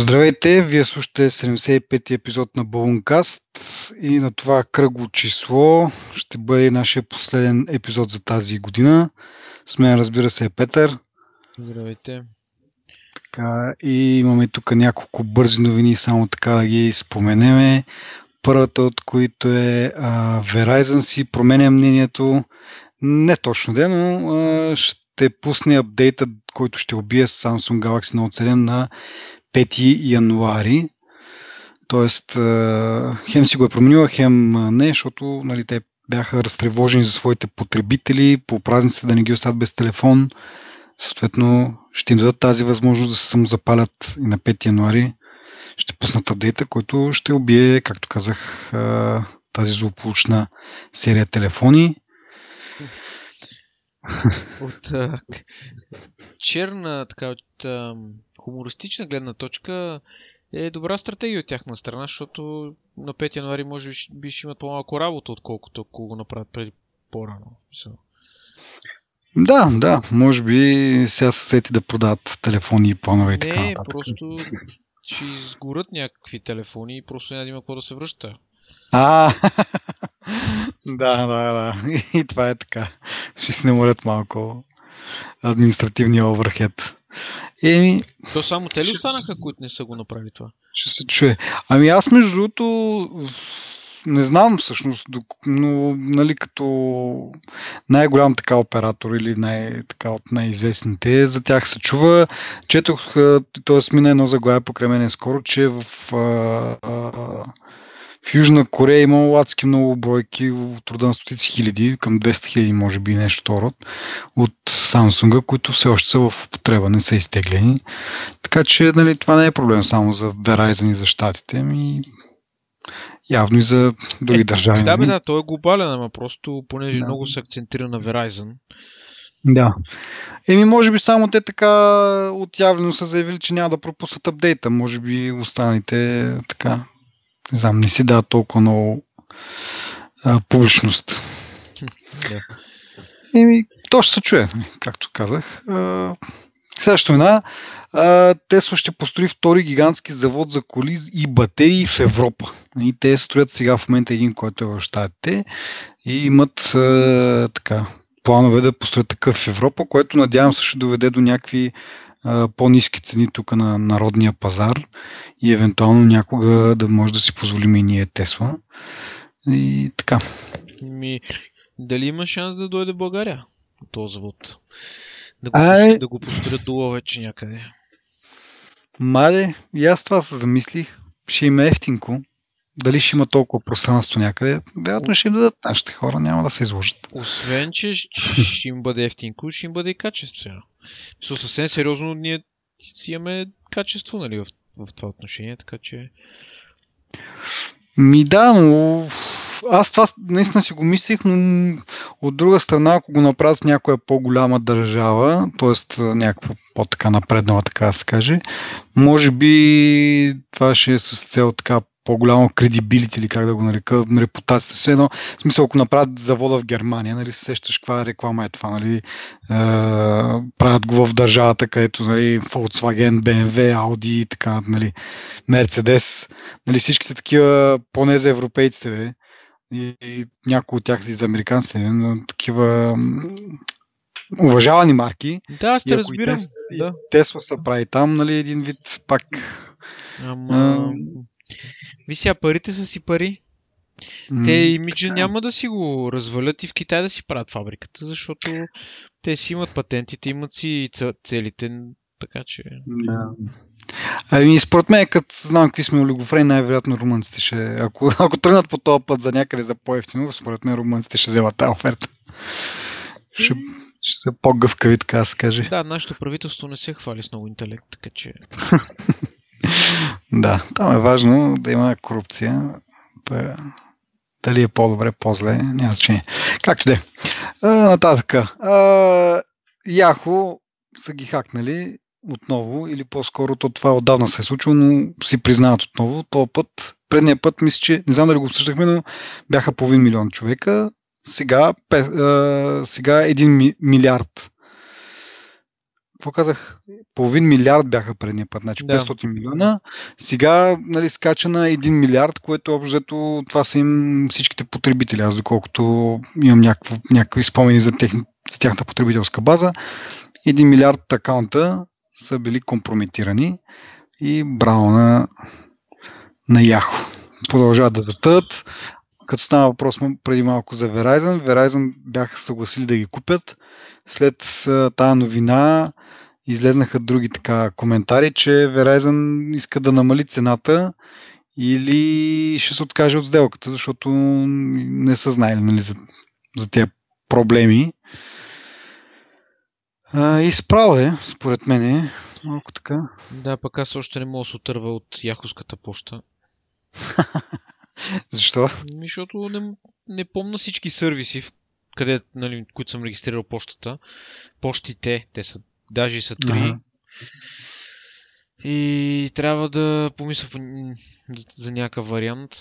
Здравейте, вие слушате 75-ти епизод на Балункаст и на това кръгло число ще бъде нашия последен епизод за тази година. С мен разбира се е Петър. Здравейте. Така, и имаме тук няколко бързи новини, само така да ги споменеме. Първата от които е а, Verizon си променя мнението, не точно ден, но а, ще пусне апдейта, който ще убие Samsung Galaxy Note 7 на 5 януари. Тоест, хем си го е променила, хем не, защото нали, те бяха разтревожени за своите потребители, по празниците да не ги оставят без телефон. Съответно, ще им дадат тази възможност да се самозапалят и на 5 януари. Ще пуснат апдейта, който ще убие, както казах, тази злополучна серия телефони. От черна, така, от хумористична гледна точка е добра стратегия от тяхна страна, защото на 5 януари може би ще имат по-малко работа, отколкото ако го направят преди по-рано. Да, да, може би сега се сети да продават телефони и планове и така Не, просто ще изгорят някакви телефони и просто няма да има какво да се връща. А, да, да, да. И това е така. Ще се намалят малко административния оверхед. Еми... То само те ли останаха, които не са го направили това? Ще се чуе. Ами аз между другото не знам всъщност, но нали, като най-голям така оператор или най- така от най-известните, за тях се чува. Четох, т.е. мина едно заглавие покрай мен скоро, че в а, а, в Южна Корея има адски много бройки от труда на стотици хиляди, към 200 хиляди може би нещо второ от Samsung, които все още са в употреба, не са изтеглени. Така че нали, това не е проблем само за Verizon и за щатите, ми явно и за други е, държави. Да, бе, нали? да, той е глобален, ама просто понеже да. много се акцентира на Verizon. Да. Еми, може би само те така отявлено са заявили, че няма да пропуснат апдейта. Може би останалите така не знам, не си дава толкова много а, публичност. Yeah. Еми, то ще се чуе, както казах. Следващото една, Тесла ще построи втори гигантски завод за коли и батерии в Европа. И те строят сега в момента един, който е в Штатите и имат а, така, планове да построят такъв в Европа, което надявам се ще доведе до някакви по-низки цени тук на народния пазар и евентуално някога да може да си позволим и ние Тесла. И така. Ми, дали има шанс да дойде България този завод? Да го, Ай... да го построят долу вече някъде. Маде, и аз това се замислих. Ще има ефтинко. Дали ще има толкова пространство някъде? Вероятно ще им дадат нашите хора, няма да се изложат. Освен, че ще им бъде ефтинко, ще им бъде и качествено. Мисля, съвсем сериозно ние си имаме качество нали, в, в това отношение, така че... Ми да, но аз това наистина си го мислих, но от друга страна, ако го направят в някоя по-голяма държава, т.е. някаква по-така напреднала, така да се каже, може би това ще е с цел така по-голямо кредибилити или как да го нарека, репутацията. Все едно, в смисъл, ако направят завода в Германия, нали, се сещаш каква реклама е това, нали, е, правят го в държавата, където нали, Volkswagen, BMW, Audi и така, нали, Mercedes, нали, всичките такива, поне за европейците, нали, и, и някои от тях и за американците, но такива уважавани марки. Да, аз те разбирам. Да. Тесла са прави там, нали, един вид пак. Ама... Ви сега парите са си пари. Те имиджа няма да си го развалят и в Китай да си правят фабриката, защото те си имат патентите, имат си целите, така че... Да. Ами, според мен, като знам какви сме олигофрени, най-вероятно румънците ще... Ако, ако тръгнат по този път за някъде за по-ефтино, според мен румънците ще вземат тази оферта. Ще, ще са по-гъвкави, така да се каже. Да, нашето правителство не се хвали с много интелект, така че... Да, там е важно да има корупция. Да, дали е по-добре, по-зле, няма значение. Както де. Нататък. Яхо са ги хакнали отново, или по-скоро то това отдавна се е случило, но си признават отново. Този път, предния път, мисля, че не знам дали го обсъждахме, но бяха половин милион човека. Сега, сега 1 милиард какво казах, половин милиард бяха предния път, значи Да. 500 милиона. Сега нали, скача на 1 милиард, което общо това са им всичките потребители. Аз доколкото имам някакво, някакви спомени за, тех, за тяхната потребителска база, 1 милиард акаунта са били компрометирани и браво на, на Яхо. Продължават да затъат. Като стана въпрос преди малко за Verizon, Verizon бяха съгласили да ги купят. След тази новина излезнаха други така коментари, че Verizon иска да намали цената или ще се откаже от сделката, защото не са знаели нали, за, за тези проблеми. А, и справа е, според мен, малко така. Да, пък аз още не мога да се отърва от яховската почта. Защо? Ми, Защото не, не помня всички сервиси, къде, нали, които съм регистрирал почтата. Почтите, те са, даже са три. Ага. И трябва да помисля за някакъв вариант.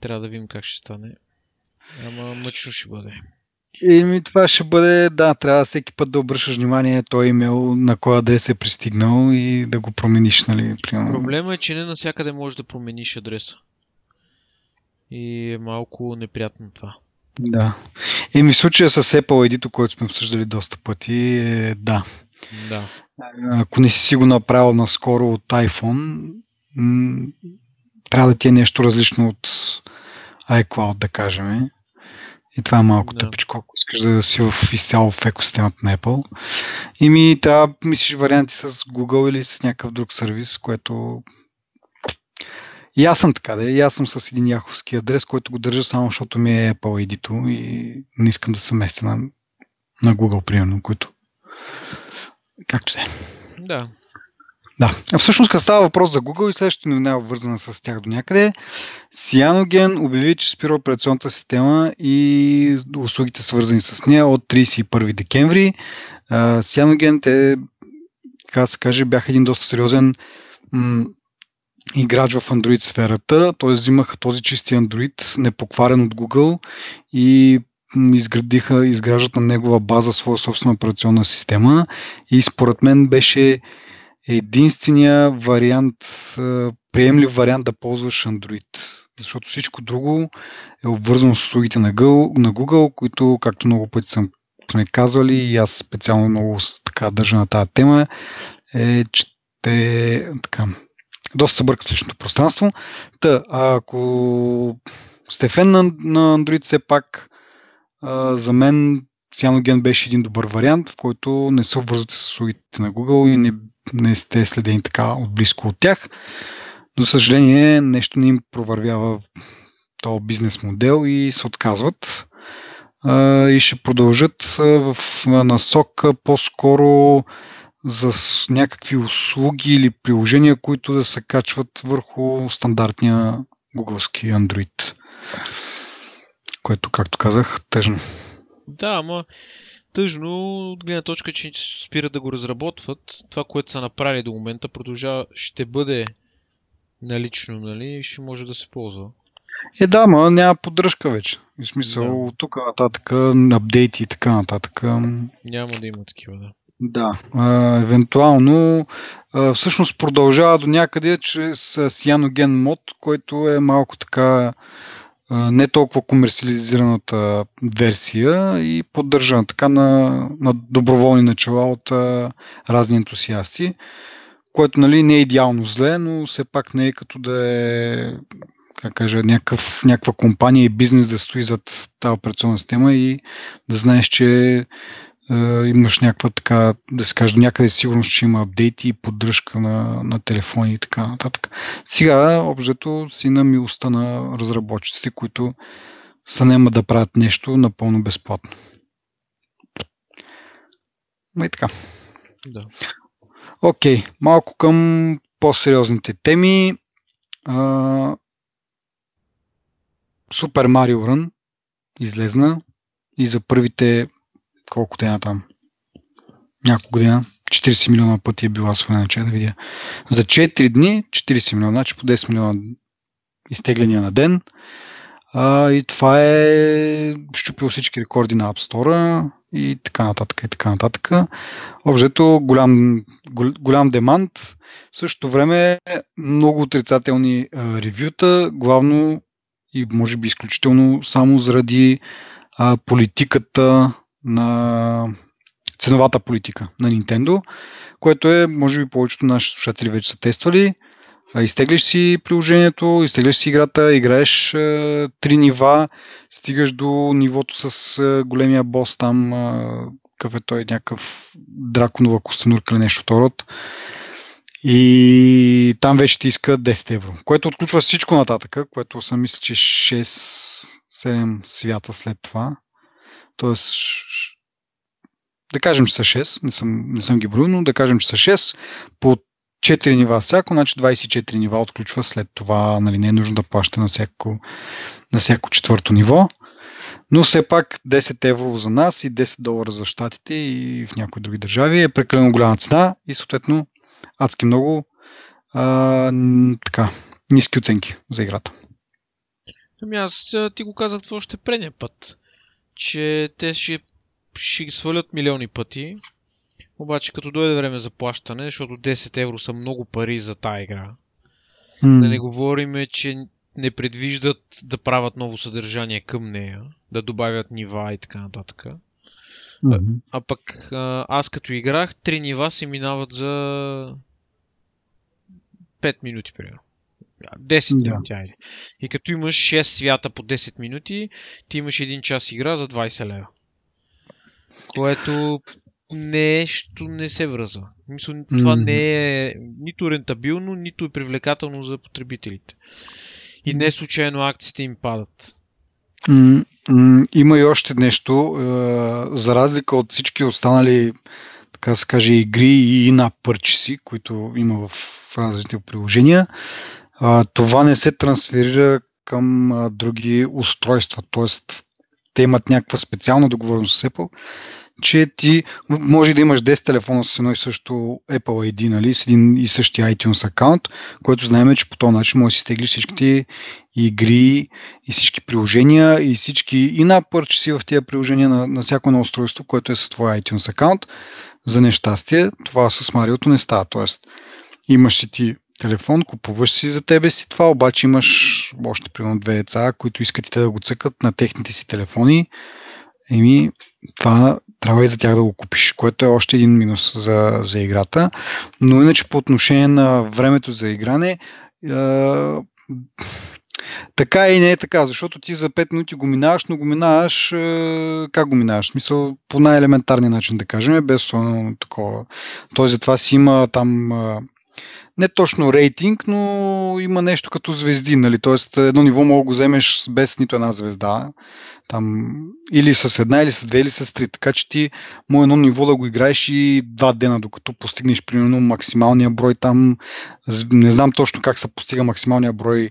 Трябва да видим как ще стане. Ама мъчно ще бъде. Еми, това ще бъде, да, трябва всеки път да обръщаш внимание той имейл на кой адрес е пристигнал и да го промениш, нали, примерно. Проблема е, че не навсякъде можеш да промениш адреса. И е малко неприятно това. Да. Еми, в случая с Apple ID, който сме обсъждали доста пъти, е да. Да. Ако не си го направил наскоро от iPhone, м- трябва да ти е нещо различно от iCloud, да кажем. И това е малко Да. тъпичко, ако искаш да си в, изцяло в екосистемата на Apple. И ми трябва мислиш варианти с Google или с някакъв друг сервис, което и аз съм така, да. И аз съм с един яховски адрес, който го държа само защото ми е Apple ID-то и не искам да се местя на, на Google, примерно, който както да е. Да. Да. Всъщност, като става въпрос за Google и следващата новина е обвързана с тях до някъде, Cyanogen обяви, че спира операционната система и услугите свързани с нея от 31 декември. Cyanogen, те, така се каже, бяха един доста сериозен м- играч в Android сферата, т.е. взимаха този чисти Android, непокварен от Google и изградиха, изграждат на негова база своя собствена операционна система и според мен беше единствения вариант, приемлив вариант да ползваш Android. Защото всичко друго е обвързано с услугите на Google, които, както много пъти съм сме казвали, и аз специално много така държа на тази тема, е, че те така, доста се бъркат в личното пространство. Та, ако сте фен на, на Android, все пак а, за мен Cyanogen беше един добър вариант, в който не се обвързвате с услугите на Google и не, не сте следени така отблизко от тях. За съжаление, нещо не им провървява този бизнес модел и се отказват а, и ще продължат в насока по-скоро за някакви услуги или приложения, които да се качват върху стандартния гугълски Android. Което, както казах, тъжно. Да, ама тъжно от гледна точка, че спират да го разработват. Това, което са направили до момента, продължава, ще бъде налично, нали, и ще може да се ползва. Е, да, ма няма поддръжка вече. В смисъл, Да. тук нататък, апдейти и така нататък. Няма да има такива, да. Да, а, евентуално а, всъщност продължава до някъде чрез Cyanogen мод, който е малко така а, не толкова комерциализираната версия и поддържана така на, на доброволни начала от а, разни ентусиасти, което нали, не е идеално зле, но все пак не е като да е как кажа, някакъв, някаква компания и бизнес да стои зад тази операционна система и да знаеш, че имаш някаква така, да се каже, някъде сигурност, че има апдейти и поддръжка на, на телефони и така нататък. Сега, обжето, си на милостта на разработчиците, които са няма да правят нещо напълно безплатно. Ма и така. Да. Окей, малко към по-сериозните теми. Super Mario Run излезна и за първите колко дена там? Няколко година. 40 милиона пъти е била своя че да видя. За 4 дни 40 милиона, значи по 10 милиона изтегляния на ден. А, и това е щупил всички рекорди на App Store и така нататък и така нататък. Обжето голям, голям демант. В същото време много отрицателни а, ревюта, главно и може би изключително само заради а, политиката на ценовата политика на Nintendo, което е, може би повечето наши слушатели вече са тествали. Изтеглиш си приложението, изтеглиш си играта, играеш три нива, стигаш до нивото с големия бос там, какъв е той, някакъв драконова костенурка или нещо от род. И там вече ти иска 10 евро, което отключва всичко нататък, което съм мисля, че 6-7 свята след това. Тоест, да кажем, че са 6, не съм, не съм ги броил, но да кажем, че са 6. По 4 нива всяко, значи 24 нива отключва след това, нали, не е нужно да плаща на всяко, на всяко четвърто ниво. Но все пак 10 евро за нас и 10 долара за щатите и в някои други държави е прекалено голяма цена и съответно адски много а, така, ниски оценки за играта. Ами аз ти го казах още предния път, че те ще, ще ги свалят милиони пъти, обаче като дойде време за плащане, защото 10 евро са много пари за тази игра, mm. да не говорим, че не предвиждат да правят ново съдържание към нея, да добавят нива и така нататък. Mm-hmm. А пък аз като играх, три нива се минават за 5 минути, примерно. 10 минути, айде. И като имаш 6 свята по 10 минути, ти имаш един час игра за 20 лева. Което нещо не се връза. Мисля, това mm. не е нито рентабилно, нито е привлекателно за потребителите. И не случайно акциите им падат. Има и още нещо. Е, за разлика от всички останали така се каже, игри и на пърчеси, които има в различните приложения, това не се трансферира към други устройства. Тоест, те имат някаква специална договорност с Apple, че ти може да имаш 10 телефона с едно и също Apple ID, нали, с един и същия iTunes аккаунт, който знаем, че по този начин може да си стеглиш всичките игри и всички приложения и всички и на си в тези приложения на, на всяко едно устройство, което е с твоя iTunes аккаунт. За нещастие, това с Мариото не става. Тоест, имаш си ти телефон, купуваш си за тебе си това, обаче имаш още примерно две деца, които искат и те да го цъкат на техните си телефони. Еми, това трябва и за тях да го купиш, което е още един минус за, за играта. Но иначе по отношение на времето за игране, е, така и не е така, защото ти за 5 минути го минаваш, но го минаваш, е, как го минаваш? В смисъл, по най-елементарния начин да кажем, без особено такова. Той затова си има там е, не точно рейтинг, но има нещо като звезди, нали? Тоест едно ниво мога да го вземеш без нито една звезда. Там, или с една, или с две, или с три. Така че ти може едно ниво да го играеш и два дена, докато постигнеш примерно максималния брой там. Не знам точно как се постига максималния брой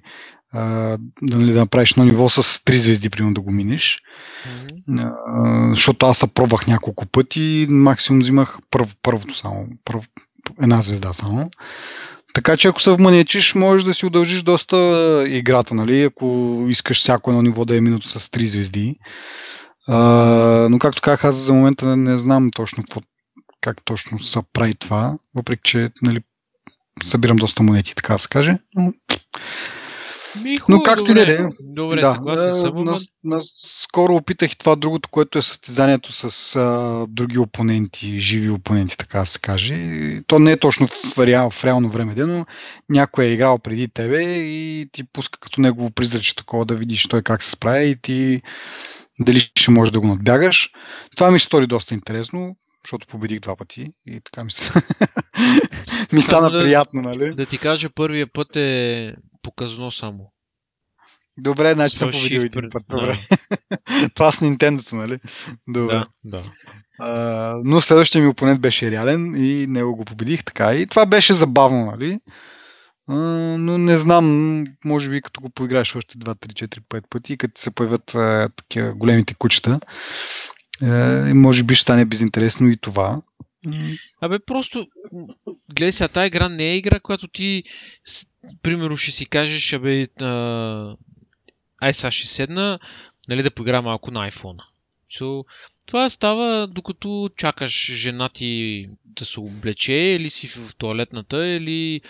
да, нали, да направиш едно ниво с три звезди, примерно да го минеш. Mm-hmm. А, защото аз се пробвах няколко пъти, максимум взимах първ, първото само, първ, една звезда само. Така че ако се вманечиш, можеш да си удължиш доста играта, нали? ако искаш всяко едно ниво да е минуто с 3 звезди. А, но както казах, аз за момента не знам точно какво, как точно се прави това, въпреки че нали, събирам доста монети, така да се каже. Но ми, хубаво, Но както добре, не, добре да, съгласен съм. На, на, скоро опитах и това другото, което е състезанието с а, други опоненти, живи опоненти, така да се каже. То не е точно в, реал, в реално време, но някой е играл преди тебе и ти пуска като негово призраче такова да видиш той как се справя и ти дали ще можеш да го надбягаш. Това ми стори доста интересно защото победих два пъти и така ми, се... ми стана да, приятно, нали? Да ти кажа, първия път е показно само. Добре, значи съм победил един път. Добре. Да. Това с Nintendo, нали? Добре. Да, да. А, но следващия ми опонент беше реален и него го победих така. И това беше забавно, нали? А, но не знам, може би като го поиграеш още 2, 3, 4, 5 пъти, като се появят а, такива големите кучета, а, може би ще стане безинтересно и това. Абе, просто, гледай сега, тази игра не е игра, която ти, примерно, ще си кажеш, абе, а, ай сега ще седна нали, да поигра малко на iPhone. So, това става докато чакаш жена ти да се облече или си в туалетната или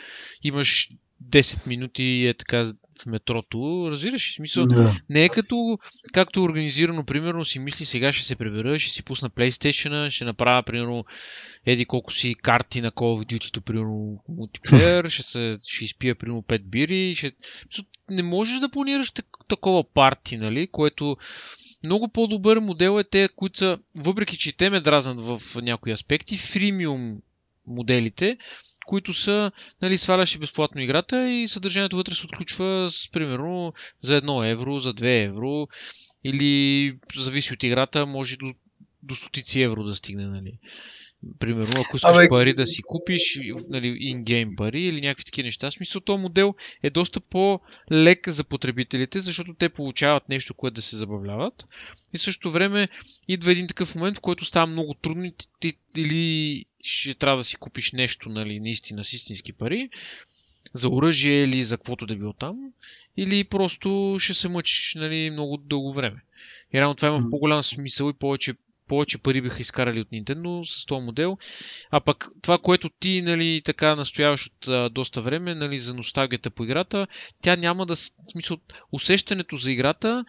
имаш 10 минути е така в метрото. Разбираш? Смисъл, yeah. не е като както организирано, примерно, си мисли сега ще се пребера, ще си пусна PlayStation, ще направя, примерно, еди колко си карти на Call of Duty, примерно, мултиплеер, ще, се, ще изпия, примерно, 5 бири. Ще... Не можеш да планираш такова парти, нали, което много по-добър модел е те, които са, въпреки че те ме дразнат в някои аспекти, фримиум моделите, които са, нали, сваляш и безплатно играта и съдържанието вътре се отключва с, примерно, за 1 евро, за 2 евро или зависи от играта, може до, до стотици евро да стигне, нали. Примерно, ако искаш Абе... пари да си купиш, нали, in-game пари или някакви такива неща. Смисъл, този модел е доста по-лек за потребителите, защото те получават нещо, което да се забавляват. И също време идва един такъв момент, в който става много трудно или ще трябва да си купиш нещо, нали, наистина с истински пари, за оръжие или за каквото да било там, или просто ще се мъчиш нали, много дълго време. И рано това има по-голям смисъл и повече повече пари биха изкарали от Nintendo с този модел. А пък това, което ти нали, така настояваш от а, доста време нали, за носталгията по играта, тя няма да... Смисъл, усещането за играта,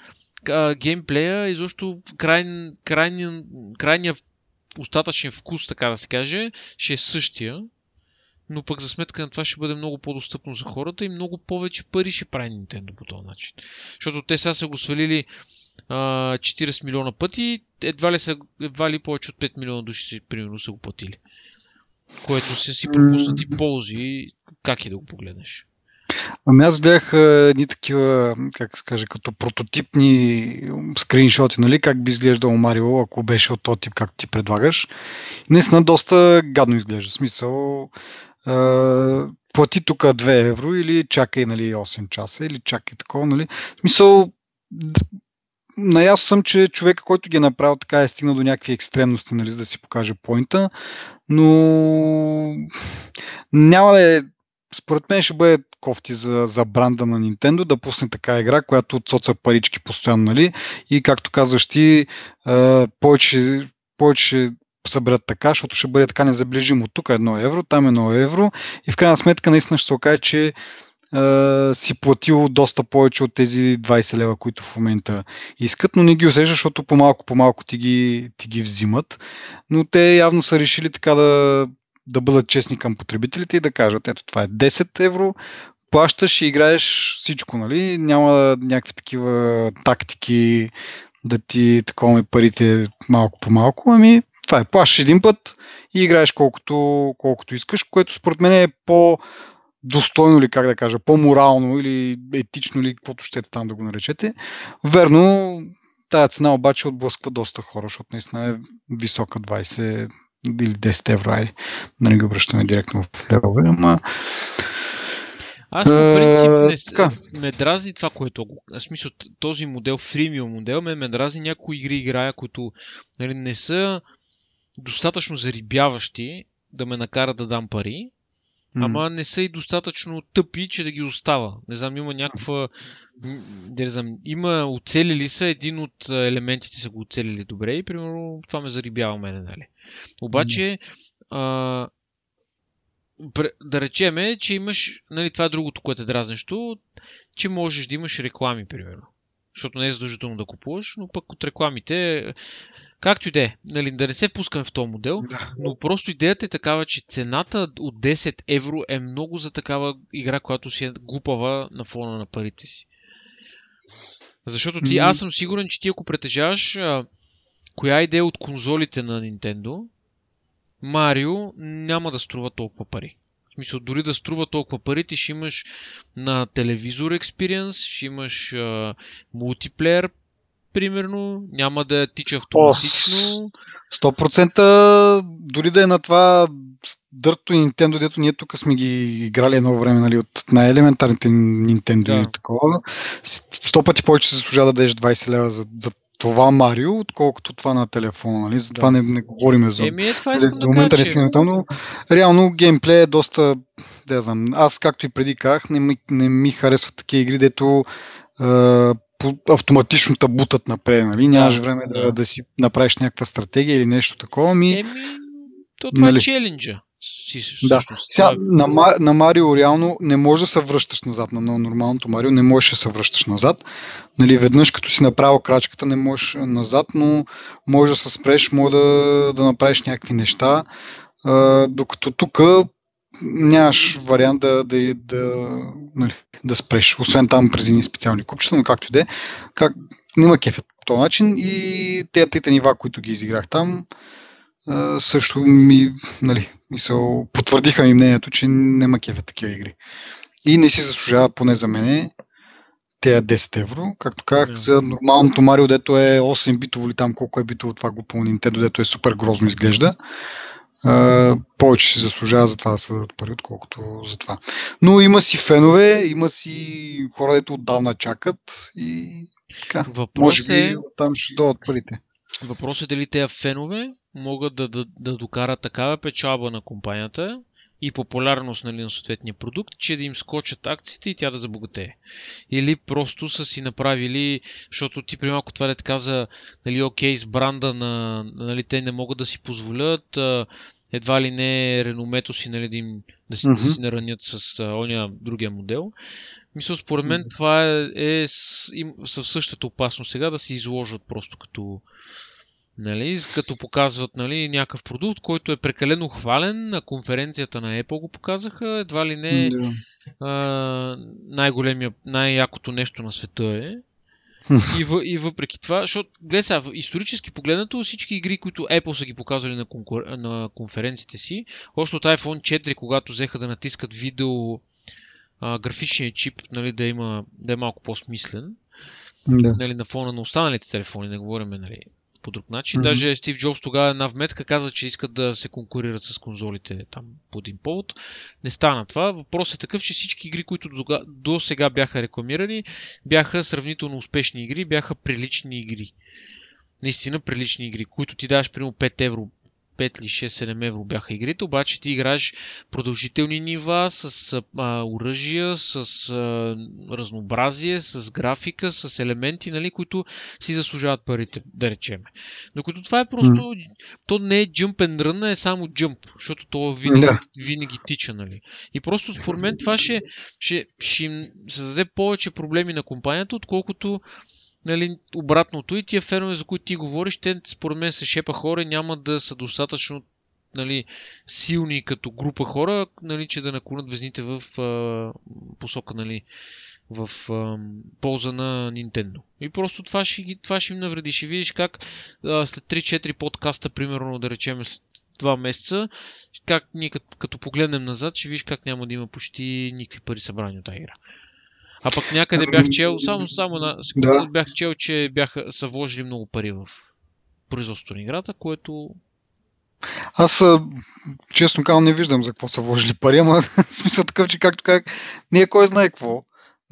геймплея и защо край, крайния, крайния остатъчен вкус, така да се каже, ще е същия. Но пък за сметка на това ще бъде много по-достъпно за хората и много повече пари ще прави Nintendo по този начин. Защото те сега са го свалили 40 милиона пъти, едва ли, са, едва ли повече от 5 милиона души примерно, са го платили. Което са си пропуснати ползи, как и да го погледнеш. Ами аз гледах едни такива, как се каже, като прототипни скриншоти, нали, как би изглеждало Марио, ако беше от този тип, както ти предлагаш. Наистина доста гадно изглежда. В смисъл, е, плати тук 2 евро или чакай нали, 8 часа или чакай такова. Нали. В смисъл, наясно съм, че човека, който ги е направил така е стигнал до някакви екстремности, нали, за да си покаже поинта, но няма да е според мен ще бъде кофти за, за бранда на Nintendo да пусне така игра, която отсоца парички постоянно, нали? И както казваш ти, повече, повече съберат така, защото ще бъде така незаближимо. Тук е едно евро, там е едно евро и в крайна сметка наистина ще се окаже, че си платил доста повече от тези 20 лева, които в момента искат, но не ги усещаш, защото по-малко по-малко ти ги, ти ги взимат. Но те явно са решили така да, да бъдат честни към потребителите и да кажат, ето това е 10 евро, плащаш и играеш всичко, нали? Няма някакви такива тактики да ти такова парите малко по малко, ами това е, плащаш един път и играеш колкото, колкото искаш, което според мен е по- достойно ли, как да кажа, по-морално или етично или каквото ще там да го наречете. Верно, тая цена обаче отблъсква доста хора, защото наистина е висока 20 или 10 евро, ай, да не ги обръщаме директно в левове, ама аз по принцип не, ме дразни това, което го... В смисъл, този модел, фримиум модел, ме, ме дразни някои игри играя, които нали, не са достатъчно зарибяващи да ме накарат да дам пари, Mm. Ама не са и достатъчно тъпи, че да ги остава. Не знам, има някаква. Не знам, има оцелили са, един от елементите са го оцелили добре и примерно това ме зарибява мене, нали. Обаче, а, да речеме, че имаш, нали, това е другото, което е дразнещо, че можеш да имаш реклами, примерно. Защото не е задължително да купуваш, но пък от рекламите Както и да е, нали, да не се впускаме в този модел, да. но просто идеята е такава, че цената от 10 евро е много за такава игра, която си е глупава на фона на парите си. Защото ти, аз съм сигурен, че ти ако притежаваш а, коя идея от конзолите на Nintendo, Марио няма да струва толкова пари. В смисъл, дори да струва толкова пари, ти ще имаш на телевизор експириенс, ще имаш а, мултиплеер примерно, няма да тича автоматично. 100% дори да е на това дърто и Nintendo, дето ние тук сме ги играли едно време, нали, от най-елементарните Nintendo да. и такова. Сто пъти повече се служа да дадеш 20 лева за, за това Марио, отколкото това на телефона, нали? Затова да. не, не говорим за... Еми, е, това искам да момента кажа, че... но реално геймплей е доста... Да знам, аз както и преди казах, не ми, не ми харесват такива игри, дето автоматично те бутат напред, нали? Нямаш време да, да си направиш някаква стратегия или нещо такова. Ми... Еми, то това е нали? е челенджа. Си, да. Сега, на, на Марио реално не може да се връщаш назад. На нормалното Марио не можеш да се връщаш назад. Нали, веднъж като си направил крачката не можеш назад, но може да се спреш, може да, да направиш някакви неща. А, докато тук нямаш вариант да, да, да, нали, да спреш, освен там през едни специални купчета, но както и да е, как, няма кефет по този начин и тези трите нива, които ги изиграх там, също ми, нали, мисъл, потвърдиха ми мнението, че няма кефет такива игри. И не си заслужава, поне за мене, тези 10 евро. Както казах, yeah. за нормалното Марио, дето е 8 битово или там колко е битово това го по Nintendo, дето е супер грозно изглежда повече си заслужава за това да се дадат пари, отколкото за това. Но има си фенове, има си хора, дето отдавна чакат и така. Въпрос може би е... там ще дойдат парите. Въпросът е дали тези фенове могат да, да, да докарат такава печалба на компанията и популярност нали, на съответния продукт, че да им скочат акциите и тя да забогатее. Или просто са си направили, защото ти при малко това да каза, нали, окей, с бранда на, нали, те не могат да си позволят, едва ли не реномето си, нали, да, им, да си, mm-hmm. да си наранят с а, оня другия модел. Мисля, според мен това е, е с, им, същата опасност сега да се изложат просто като, Нали, като показват нали, някакъв продукт, който е прекалено хвален. На конференцията на Apple го показаха. Едва ли не а, най-големия, най-якото нещо на света е. и, в, и въпреки това, защото, гледай сега, исторически погледнато, всички игри, които Apple са ги показали на, конкур... на конференциите си, още от iPhone 4, когато взеха да натискат видео, а, графичния чип, нали, да, има, да е малко по-смислен, да. нали, на фона на останалите телефони, не говорим нали, по друг начин. Mm-hmm. Даже Стив Джобс тогава една вметка каза, че искат да се конкурират с конзолите там по един повод. Не стана това. Въпросът е такъв, че всички игри, които до, сега бяха рекламирани, бяха сравнително успешни игри, бяха прилични игри. Наистина прилични игри, които ти даваш примерно 5 евро 5 или 6-7 евро бяха игрите, обаче ти играеш продължителни нива с а, оръжия, с а, разнообразие, с графика, с елементи, нали, които си заслужават парите, да речеме. Докато това е просто, mm. то не е jump and run, а е само jump, защото то винаги, yeah. винаги тича, нали. И просто според мен това ще, ще, ще им създаде повече проблеми на компанията, отколкото нали, обратното и тия фенове, за които ти говориш, те според мен са шепа хора няма да са достатъчно нали, силни като група хора, нали, че да наклонят везните в а, посока нали, в а, полза на Nintendo. И просто това ще, това ще им навреди. Ще видиш как а, след 3-4 подкаста, примерно да речем след 2 месеца, как ние като, като погледнем назад, ще видиш как няма да има почти никакви пари събрани от тази игра. А пък някъде бях чел, само, само на секунда да. бях чел, че бяха, са вложили много пари в производството на играта, което аз честно казвам не виждам за какво са вложили пари, ама смисъл такъв, че както как не е кой знае какво.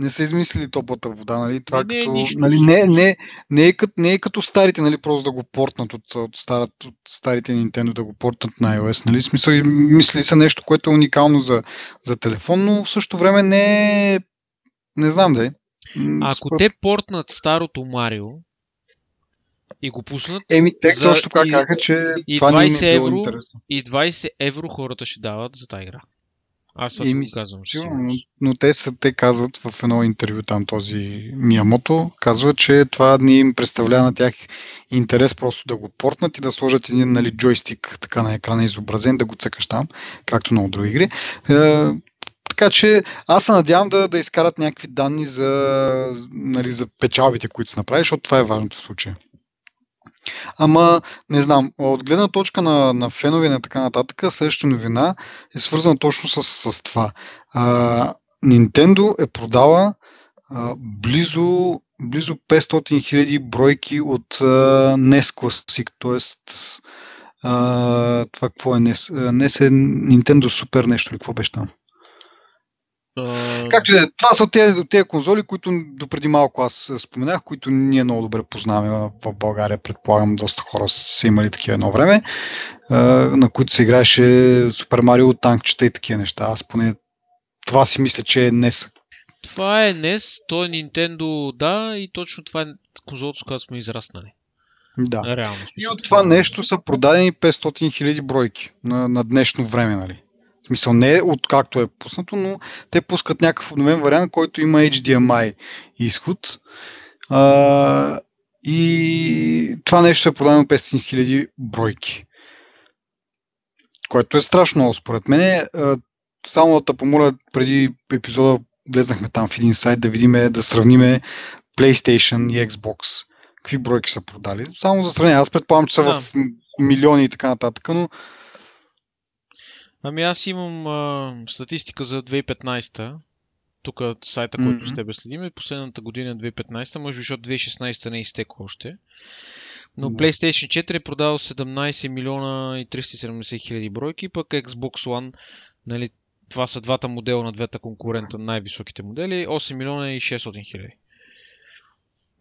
Не са измислили топлата вода, нали? Това не, като, не, нали, не, не, не, е като, не е като старите, нали, просто да го портнат от, от, старат, от старите Nintendo, да го портнат на iOS, нали? Смисъл, мисли са нещо, което е уникално за, за телефон, но в същото време не е не знам да е. Ако те портнат старото Марио и го пуснат. Еми, те за... точно така казаха, че и това 20 не е евро, интересно. И 20 евро хората ще дават за тази игра. Аз това го казвам. Сигурно, но те, са, те казват в едно интервю там този Миямото, казва, че това не им представлява на тях интерес просто да го портнат и да сложат един нали, джойстик така на екрана изобразен, да го цъкаш там, както много други игри. Така че аз се надявам да, да изкарат някакви данни за, нали, за печалбите, които са направили, защото това е важното в случая. Ама, не знам, от гледна точка на, на фенове на така нататък, следващата новина е свързана точно с, с това. А, Nintendo е продала а, близо, близо 500 000 бройки от а, NES Classic, т.е. това какво е NES? NES е Nintendo Super нещо или какво беше там? Както е, това са тези, конзоли, които допреди малко аз споменах, които ние много добре познаваме в България. Предполагам, доста хора са имали такива едно време, на които се играеше Супер Марио, танкчета и такива неща. Аз поне това си мисля, че е днес. Това е NES, то е Nintendo, да, и точно това е конзолата, с която сме израснали. Да. Реално. И от това нещо са продадени 500 000 бройки на, на днешно време, нали? Смисъл не от както е пуснато, но те пускат някакъв обновен вариант, който има HDMI изход. А, и това нещо е продадено 500 000 бройки. Което е страшно много според мен. Само да помоля, преди епизода влезнахме там в един сайт да видим, да сравниме PlayStation и Xbox. Какви бройки са продали. Само за сравнение. Аз предполагам, че са да. в милиони и така нататък, но Ами аз имам а, статистика за 2015 тук сайта, който mm-hmm. с тебе следим, последната година 2015, може би, защото 2016 не е изтекло още. Но. PlayStation 4 е продал 17 милиона и 370 хиляди бройки, пък Xbox One, нали, това са двата модела на двата конкурента, най-високите модели, 8 милиона и 600 хиляди.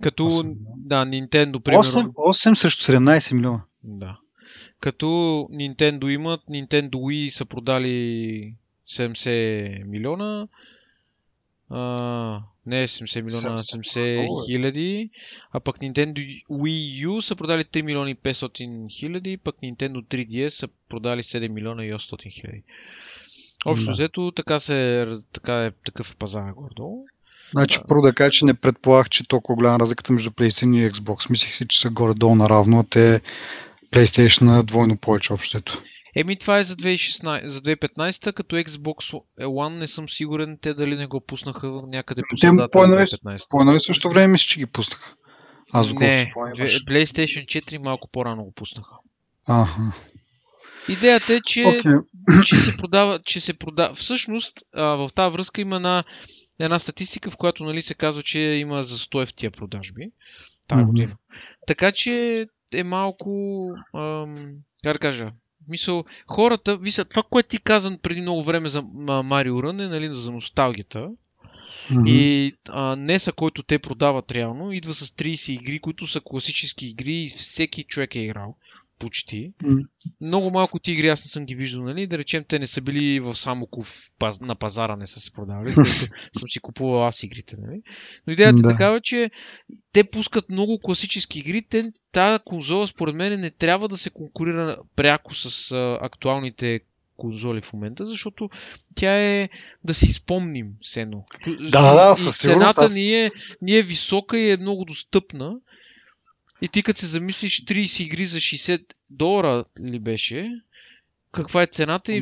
Като, 8, да, Nintendo, примерно... 8, 8 срещу 17 милиона. Да. Като Nintendo имат, Nintendo Wii са продали 70 милиона, а, не 70 милиона, а 70 хиляди, а пък Nintendo Wii U са продали 3 милиона и 500 хиляди, пък Nintendo 3DS са продали 7 милиона и 800 хиляди. Общо да. взето, така, се, така е такъв е пазар гордо. Значи, първо да кажа, че не предполагах, че толкова голяма разликата между PlayStation и Xbox. Мислих си, че са горе-долу наравно, а те PlayStation на двойно повече общото. Еми това е за, 2016, за 2015, като Xbox One не съм сигурен те дали не го пуснаха някъде по средата на 2015. По едно и също време мисля, че ги пуснаха. Аз го не, PlayStation 4 малко по-рано го пуснаха. Ага. Идеята е, че, okay. че се продава, че се продава. Всъщност, а, в тази връзка има една, една статистика, в която нали, се казва, че има за 100 в тия продажби тази mm-hmm. година. Така че е малко, ам, как да кажа, Мисъл, хората, виса, това, което ти казан преди много време за Марио Рън е нали, за носталгията. Mm-hmm. И а, Неса, който те продават реално, идва с 30 игри, които са класически игри и всеки човек е играл почти. Mm. Много малко ти игри аз не съм ги виждал, нали? Да речем, те не са били в Самоков на пазара, не са се продавали, съм си купувал аз игрите, нали? Но идеята да. е такава, че те пускат много класически игри. Те, тази конзола, според мен, не трябва да се конкурира пряко с а, актуалните конзоли в момента, защото тя е да си спомним сено. Да, да, цената аз... ни, е, ни е висока и е много достъпна. И ти като се замислиш 30 игри за 60 долара ли беше? Каква е цената и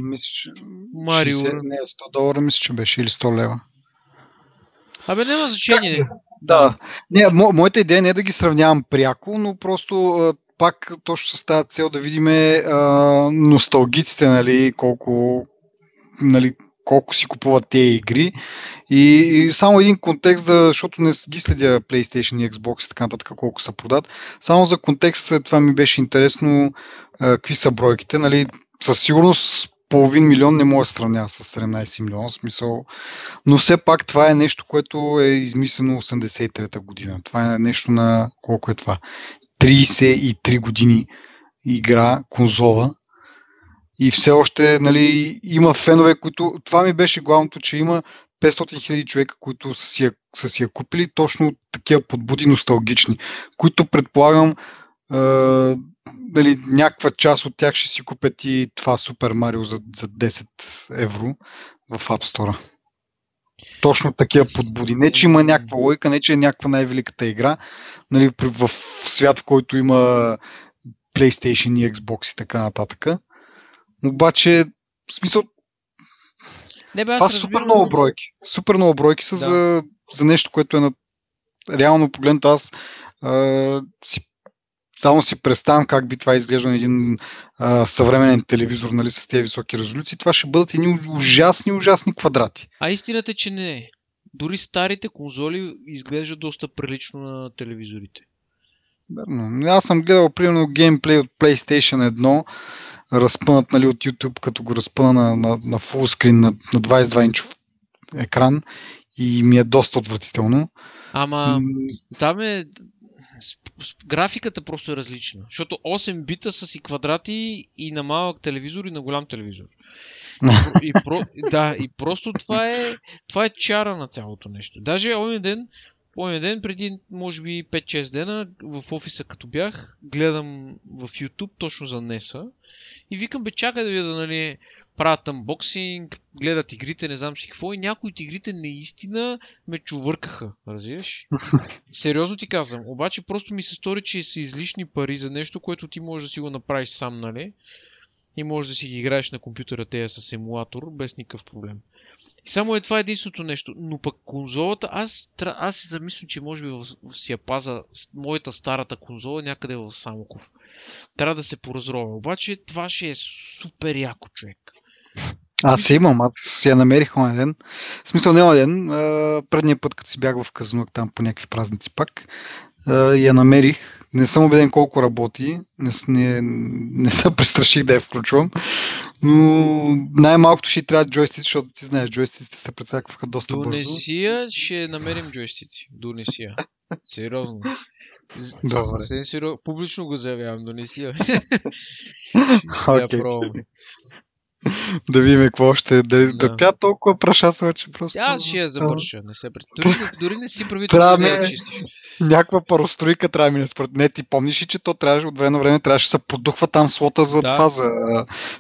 Марио? 60, не, 100 долара мисля, че беше или 100 лева. Абе, няма значение. Да. Не, мо, моята идея не е да ги сравнявам пряко, но просто а, пак точно с тази цел да видим носталгиците, нали, колко, нали, колко си купуват тези игри. И, и само един контекст, да, защото не ги следя PlayStation и Xbox и така нататък, колко са продат. Само за контекст, това ми беше интересно а, какви са бройките. Нали, със сигурност половин милион не може да сравнява с 17 милиона, смисъл. Но все пак това е нещо, което е измислено 83-та година. Това е нещо на колко е това? 33 години игра, конзола, и все още нали, има фенове, които... Това ми беше главното, че има 500 хиляди човека, които са си, я, са си я купили точно такива подбуди носталгични, които предполагам е, дали, някаква част от тях ще си купят и това Супер Марио за, за 10 евро в App Store. Точно такива подбуди. Не, че има някаква лойка, не, че е някаква най-великата игра. Нали, в свят, в който има PlayStation и Xbox и така нататък. Обаче, в смисъл, не, бе, това са супер много бройки. Супер много бройки са да. за, за нещо, което е на... реално погледнато аз а, си само си представям как би това изглеждал на един а, съвременен телевизор нали, с тези високи резолюции. Това ще бъдат едни ужасни, ужасни квадрати. А истината е, че не. Дори старите конзоли изглеждат доста прилично на телевизорите. Да, аз съм гледал примерно геймплей от PlayStation 1 разпънат нали, от YouTube, като го разпъна на, на, на фулскрин на, на 22 инчов екран и ми е доста отвратително. Ама там е графиката просто е различна. Защото 8 бита са си квадрати и на малък телевизор и на голям телевизор. И, и, про, да, и просто това е, това е чара на цялото нещо. Даже онен ден, онен ден, преди може би 5-6 дена, в офиса като бях, гледам в YouTube точно за NES и викам, бе, чакай да видя, нали, правят анбоксинг, гледат игрите, не знам си какво и някои от игрите наистина ме чувъркаха, разбираш? Сериозно ти казвам, обаче просто ми се стори, че са излишни пари за нещо, което ти можеш да си го направиш сам, нали? И можеш да си ги играеш на компютъра тея с емулатор без никакъв проблем. И само е това единственото нещо. Но пък конзолата, аз, аз се замислям, че може би в, в си я паза моята старата конзола някъде в Самоков. Трябва да се поразровя. Обаче това ще е супер яко човек. Аз имам, аз си я намерих онен ден. В смисъл не ден, предния път, като си бях в Казанук там по някакви празници пак, я намерих. Не съм убеден колко работи, не, не, не се престраших да я включвам, но най-малкото ще трябва джойстици, защото ти знаеш, джойстиците се прецакваха доста бързо. До Несия ще намерим джойстици. До Несия. Сериозно. Добре. Публично го заявявам, до Несия. ще okay. я пробваме. да видим какво ще е. Да, да. да тя толкова прашасва, че просто... Тя, че я забърша, не се пред... дори, дори не си прави да я чистиш. Някаква паростройка трябва да мине според. Не, ти помниш ли, че то трябваше от време на време трябваше да се продухва там слота за да. това, за...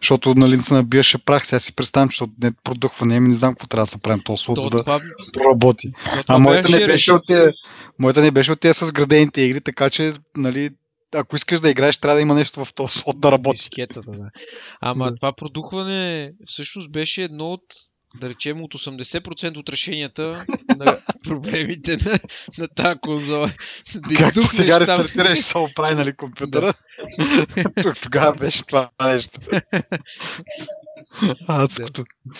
защото нали се набиеше прах. Сега си представям, че не продухва, не, не знам какво трябва да се правим този слот, за да това... работи. То, а моята не, беше от тия, моята не беше от тия с градените игри, така че нали, ако искаш да играеш, трябва да има нещо в този слот да работи. Дискетата, да. Ама да. това продухване всъщност беше едно от да речем от 80% от решенията на проблемите на, на тази конзола. Да как сега рестартираш, се оправи нали компютъра? Да. Тогава беше това нещо. Адското. Да.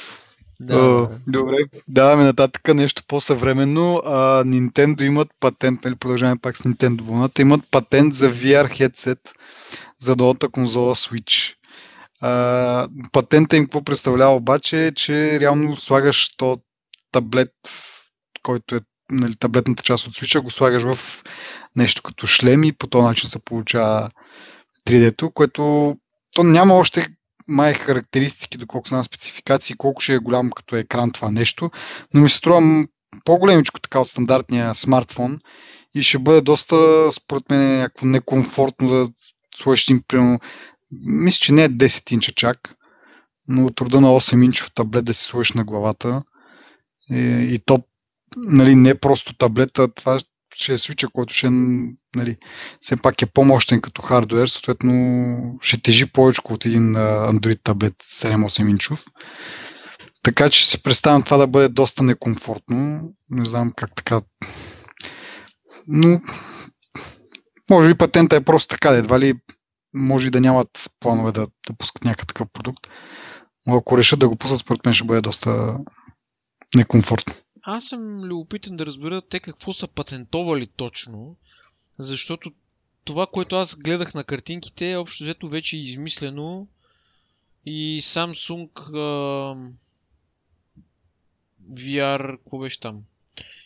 Да. О, добре, даваме нататък нещо по-съвременно. А, Nintendo имат патент, нали, продължаваме пак с Nintendo вълната, имат патент за VR headset за новата конзола Switch. А, патента им какво представлява обаче е, че реално слагаш то таблет, който е нали, таблетната част от Switch, го слагаш в нещо като шлем и по този начин се получава 3D-то, което то няма още май характеристики, доколко знам спецификации, колко ще е голям като екран това нещо, но ми се струва по-големичко така от стандартния смартфон и ще бъде доста, според мен, някакво некомфортно да сложиш им, примерно, мисля, че не е 10 инча чак, но от рода на 8 инчов таблет да си сложиш на главата. И, и то нали, не е просто таблета, това ще е свича, който ще нали, все пак е по-мощен като хардвер, съответно ще тежи повече от един Android таблет 7-8 инчов. Така че си представям това да бъде доста некомфортно. Не знам как така. Но може би патента е просто така, едва ли може и да нямат планове да, да пускат някакъв продукт. Но ако решат да го пуснат, според мен ще бъде доста некомфортно. Аз съм любопитен да разбера те какво са патентовали точно, защото това, което аз гледах на картинките, е общо взето вече измислено и Samsung uh, VR, какво беше там?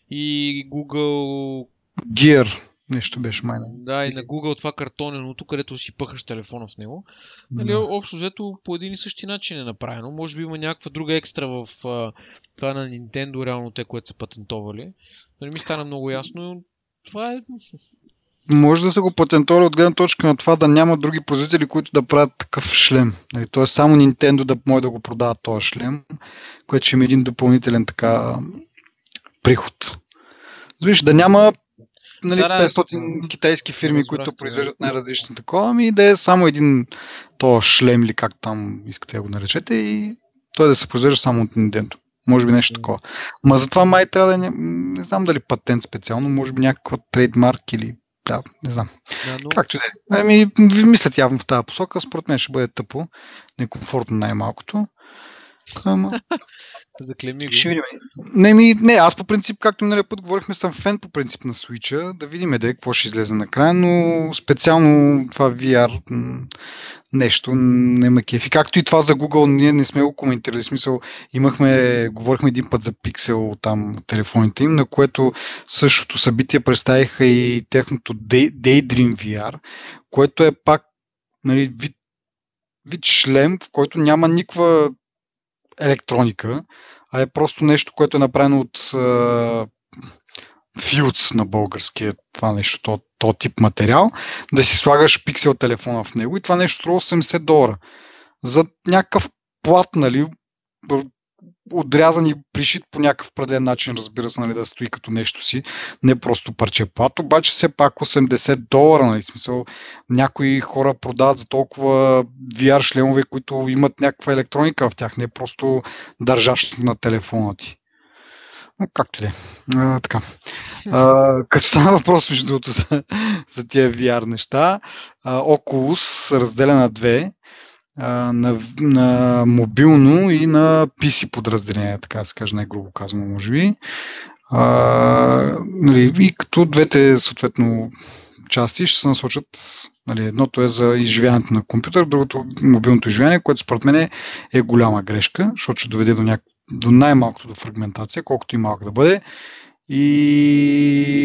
И Google Gear Нещо беше майна. Да, и на Google това картоненото, където си пъхаш телефона в него. Нали, да. общо взето по един и същи начин е направено. Може би има някаква друга екстра в а, това на Nintendo, реално те, което са патентовали. Нали, ми стана много ясно. Това е... Може да се го патентовали от гледна точка на това да няма други производители, които да правят такъв шлем. Нали, Тоест само Nintendo да може да го продава този шлем, което ще има един допълнителен така приход. Виж, да няма нали, да, 500 да, китайски фирми, които произвеждат най-различни такова, ами да е само един то шлем или как там искате да го наречете и той да се произвежда само от Nintendo. Може би нещо такова. Ма затова май трябва да не, не знам дали патент специално, може би някаква трейдмарк или да, не знам. Да, но... Както да е. Ами, мислят явно в тази посока, според мен ще бъде тъпо, некомфортно най-малкото. Ама... Заклеми го. Ще видим. Не, ми, не, аз по принцип, както миналия път говорихме, съм фен по принцип на Switch, да видим де какво ще излезе накрая, но специално това VR нещо не ме кефи. Както и това за Google, ние не сме го коментирали. В смисъл, имахме, говорихме един път за Pixel там телефоните им, на което същото събитие представиха и техното Daydream VR, което е пак нали, вид, вид шлем, в който няма никаква електроника, а е просто нещо, което е направено от Fields на българския това нещо, то, то тип материал, да си слагаш пиксел телефона в него и това нещо струва 80 долара. За някакъв плат, нали, отрязан и пришит по някакъв преден начин, разбира се, нали, да стои като нещо си, не просто парче плат, обаче все пак 80 долара, нали, смисъл, някои хора продават за толкова VR шлемове, които имат някаква електроника в тях, не просто държащ на телефона ти. Но както и да е. Така. Като стана въпрос, между другото, за, за тия VR неща, а, Oculus разделя на две на, на мобилно и на PC подразделение, така се каже, най-грубо казано, може би. А, нали, и като двете, съответно, части ще се насочат. Нали, едното е за изживяването на компютър, другото мобилното изживяване, което според мен е голяма грешка, защото ще доведе до, няк... до най-малкото до фрагментация, колкото и малко да бъде. И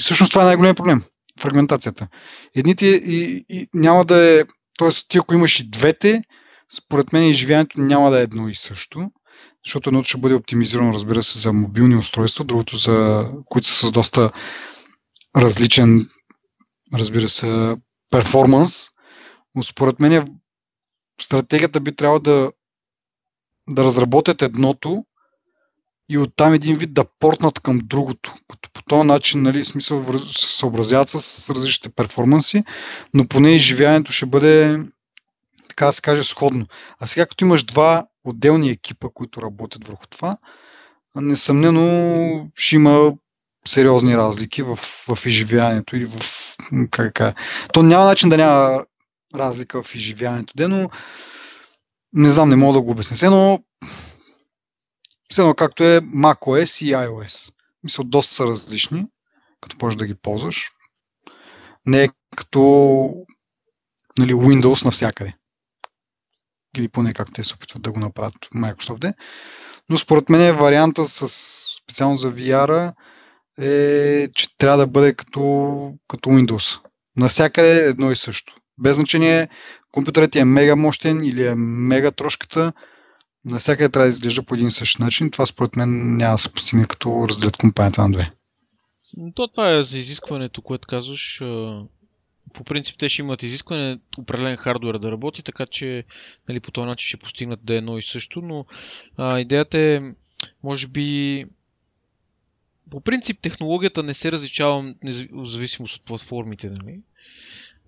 всъщност това е най-големият проблем. Фрагментацията. Едните и, и няма да е Тоест, ти ако имаш и двете, според мен изживяването няма да е едно и също, защото едното ще бъде оптимизирано, разбира се, за мобилни устройства, другото за които са с доста различен, разбира се, перформанс. Но според мен стратегията би трябвало да, да разработят едното и оттам един вид да портнат към другото. Като по този начин, нали, смисъл се съобразяват с различните перформанси, но поне изживяването ще бъде, така да се каже, сходно. А сега, като имаш два отделни екипа, които работят върху това, несъмнено ще има сериозни разлики в, в изживяването или в... Как, как. То няма начин да няма разлика в изживяването, но не знам, не мога да го обясня. Но все както е macOS и iOS. Мисля, доста са различни, като можеш да ги ползваш. Не е като нали, Windows навсякъде. Или поне как те се опитват да го направят Microsoft. Но според мен варианта с, специално за VR е, че трябва да бъде като, като Windows. Насякъде е едно и също. Без значение компютърът ти е мега мощен или е мега трошката, Насякъде трябва да изглежда по един и същи начин. Това според мен няма да се постигне като разделят компанията на две. То това е за изискването, което казваш. По принцип те ще имат изискване определен хардвер да работи, така че нали, по този начин ще постигнат да е едно и също, но а, идеята е, може би, по принцип технологията не се различава в зависимост от платформите, нали?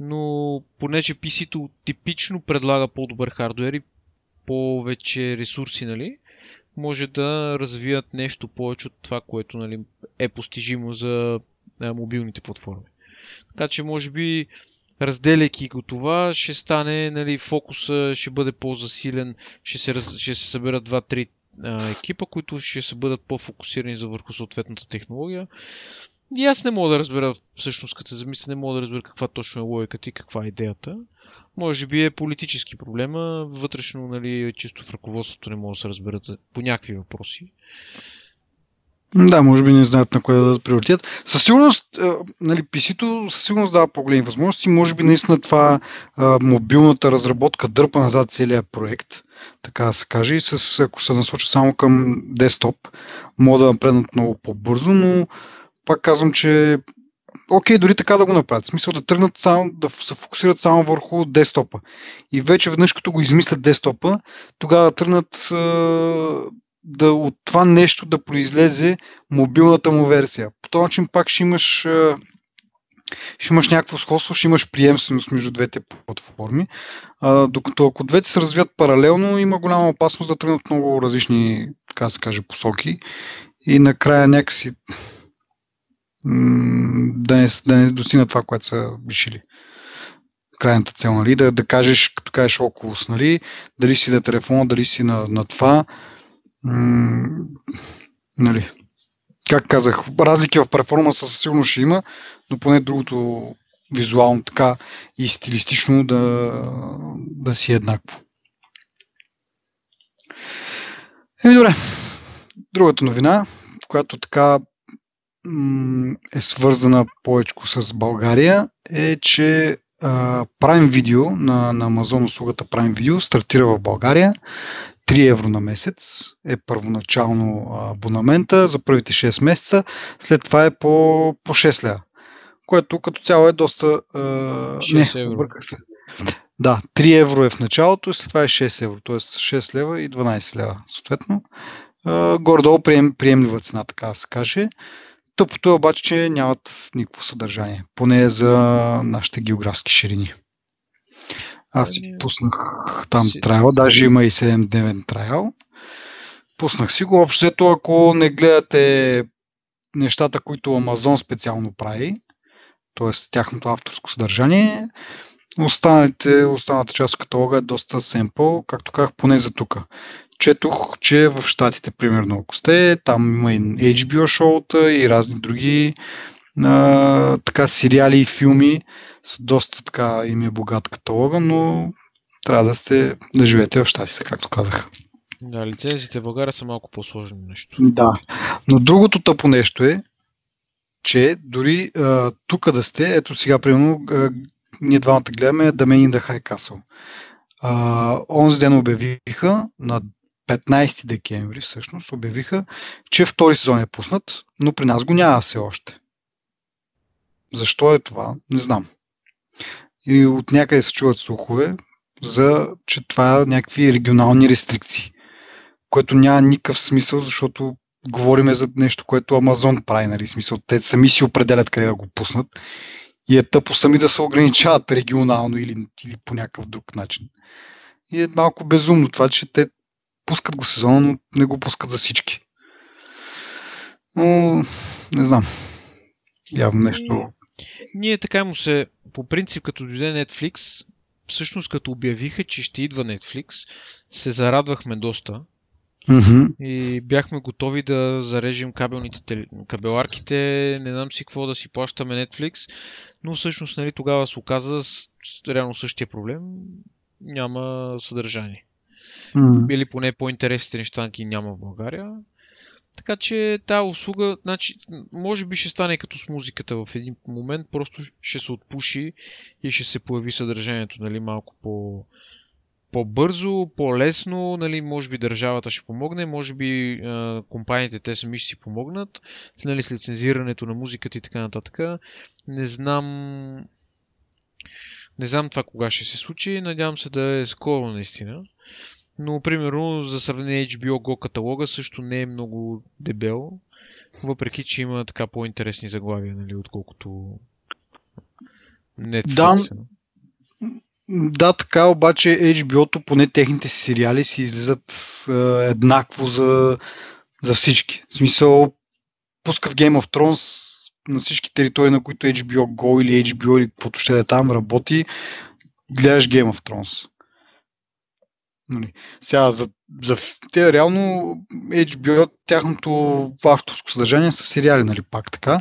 но понеже PC-то типично предлага по-добър хардвер и повече ресурси, нали, може да развият нещо повече от това, което нали, е постижимо за а, мобилните платформи. Така че, може би, разделяйки го това, ще стане, нали, фокуса ще бъде по-засилен, ще се, ще се съберат два-три екипа, които ще се бъдат по-фокусирани за върху съответната технология. И аз не мога да разбера, всъщност, като се замисля, не мога да разбера каква точно е логиката и каква е идеята. Може би е политически проблема. Вътрешно, нали, чисто в ръководството не могат да се разберат по някакви въпроси. Да, може би не знаят на кое да дадат приоритет. Със сигурност, нали, PC-то със сигурност дава по-големи възможности. Може би наистина това а, мобилната разработка дърпа назад целият проект, така да се каже. И с, ако се насоча само към десктоп, могат да напреднат много по-бързо, но пак казвам, че окей, дори така да го направят. В смисъл да тръгнат само, да се фокусират само върху десктопа. И вече веднъж като го измислят десктопа, тогава да тръгнат да, от това нещо да произлезе мобилната му версия. По този начин пак ще имаш ще имаш някакво сходство, ще имаш приемственост между двете платформи. А, докато ако двете се развият паралелно, има голяма опасност да тръгнат много различни, така да се каже, посоки и накрая някакси да не, да не достигна това, което са решили. крайната цел, нали? Да, да кажеш, като кажеш Oculus, нали? Дали си на телефона, дали си на, на това. М- нали? Как казах, разлики в перформанса със сигурно ще има, но поне другото визуално така и стилистично да, да си е еднакво. Еми добре, другата новина, която така е свързана повече с България, е, че а, Prime Video на, на Amazon услугата Prime Video стартира в България. 3 евро на месец е първоначално абонамента за първите 6 месеца, след това е по, по 6 лева, което като цяло е доста... А, не, евро. Да, 3 евро е в началото, след това е 6 евро, т.е. 6 лева и 12 лева съответно. Гордо прием, приемлива цена, така да се каже. Тъпото е обаче, че нямат никакво съдържание, поне за нашите географски ширини. Аз си ами, пуснах там трайл, даже има и 7-дневен трайл. Пуснах си го. Общо ако не гледате нещата, които Амазон специално прави, т.е. тяхното авторско съдържание, останалите, останалата част от каталога е доста семпъл, както казах, поне за тук. Четох, че в Штатите, примерно, ако сте, там има и HBO шоута и разни други а, така сериали и филми с доста така им е богат каталога, но трябва да сте да живеете в Штатите, както казах. Да, лицензите в България са малко по-сложни нещо. Да. Но другото тъпо нещо е, че дори тук да сте, ето сега, примерно, а, ние двамата гледаме The Man. А, онзи ден обявиха на 15 декември всъщност обявиха, че втори сезон е пуснат, но при нас го няма все още. Защо е това? Не знам. И от някъде се чуват слухове, за, че това е някакви регионални рестрикции, което няма никакъв смисъл, защото говориме за нещо, което Амазон прави, нали? Смисъл, те сами си определят къде да го пуснат и е тъпо сами да се ограничават регионално или, или по някакъв друг начин. И е малко безумно това, че те пускат го сезона, но не го пускат за всички. Но, не знам. Явно нещо ние така му се, по принцип, като дойде Netflix, всъщност като обявиха, че ще идва Netflix, се зарадвахме доста. Mm-hmm. И бяхме готови да зарежем кабелните кабеларките, не знам си какво да си плащаме Netflix, но всъщност нали, тогава се оказа с, реално същия проблем, няма съдържание. Mm-hmm. Или поне по-интересните неща няма в България. Така че тази услуга, значи, може би ще стане като с музиката в един момент, просто ще се отпуши и ще се появи съдържанието нали, малко по, по-бързо, по-лесно, нали, може би държавата ще помогне, може би е, компаниите те сами ще си помогнат, нали, с лицензирането на музиката и така нататък. Не знам не знам това кога ще се случи, надявам се да е скоро наистина. Но, примерно, за сравнение HBO Go каталога също не е много дебел, въпреки, че има така по-интересни заглавия, нали, отколкото Netflix. Да, да, така, обаче HBO-то, поне техните сериали си излизат е, еднакво за, за всички. В смисъл, пускат Game of Thrones на всички територии, на които HBO Go или HBO или каквото ще да е там работи, гледаш Game of Thrones. Нали. Сега, за, за те реално HBO, тяхното авторско съдържание са сериали, нали, пак така.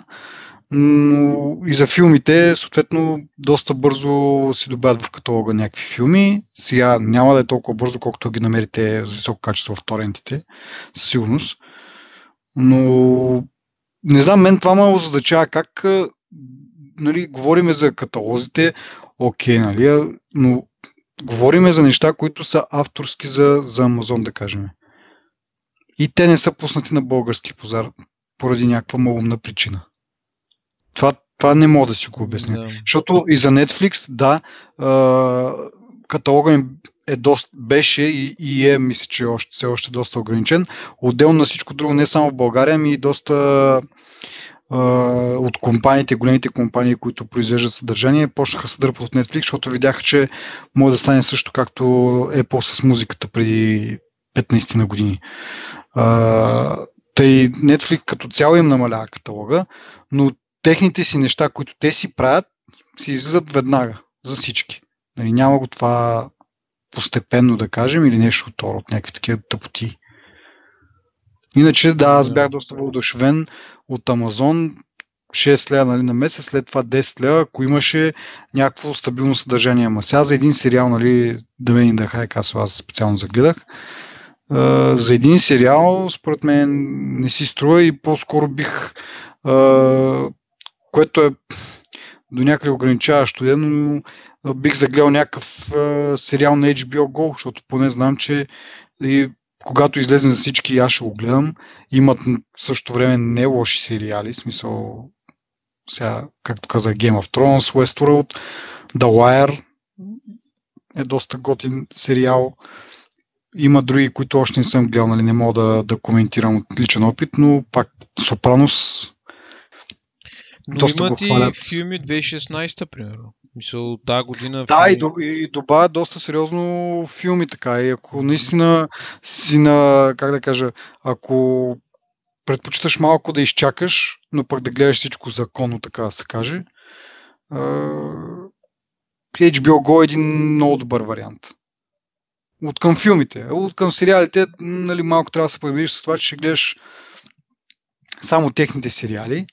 Но и за филмите, съответно, доста бързо си добавят в каталога някакви филми. Сега няма да е толкова бързо, колкото ги намерите за високо качество в торентите, със сигурност. Но не знам, мен това ме озадачава как нали, говориме за каталозите, окей, нали, но Говориме за неща, които са авторски за, за Амазон, да кажем. И те не са пуснати на български пазар поради някаква малумна причина. Това, това не мога да си го обясня. Да. Защото и за Netflix, да, каталога им е доста, беше и, и е, мисля, че още, все още доста ограничен. Отделно на всичко друго, не само в България, ами и доста от компаниите, големите компании, които произвеждат съдържание, почнаха да дърпат от Netflix, защото видяха, че може да стане също както Apple с музиката преди 15 на години. А, тъй Netflix като цяло им намалява каталога, но техните си неща, които те си правят, си излизат веднага за всички. Нали, няма го това постепенно, да кажем, или нещо от от някакви такива тъпоти. Иначе, да, аз бях доста въодушевен от Амазон. 6 лева нали, на месец, след това 10 лева, ако имаше някакво стабилно съдържание. Ама сега за един сериал, нали, да ме да хай, аз специално загледах, Uh, за един сериал, според мен, не си струва и по-скоро бих, uh, което е до някъде ограничаващо, но бих загледал някакъв сериал на HBO Go, защото поне знам, че и когато излезе за всички, аз ще го гледам. Имат в същото време не лоши сериали, смисъл сега, както казах, Game of Thrones, Westworld, The Wire е доста готин сериал. Има други, които още не съм гледал, нали, не мога да, да коментирам от личен опит, но пак Сопранос но доста имат и филми 2016, примерно. Мисъл, тази година... Да, филми... и, и добавят доста сериозно филми, така. И ако наистина си на, как да кажа, ако предпочиташ малко да изчакаш, но пък да гледаш всичко законно, така да се каже, HBO Go е един много добър вариант. От към филмите. От към сериалите, нали, малко трябва да се появиш с това, че ще гледаш само техните сериали.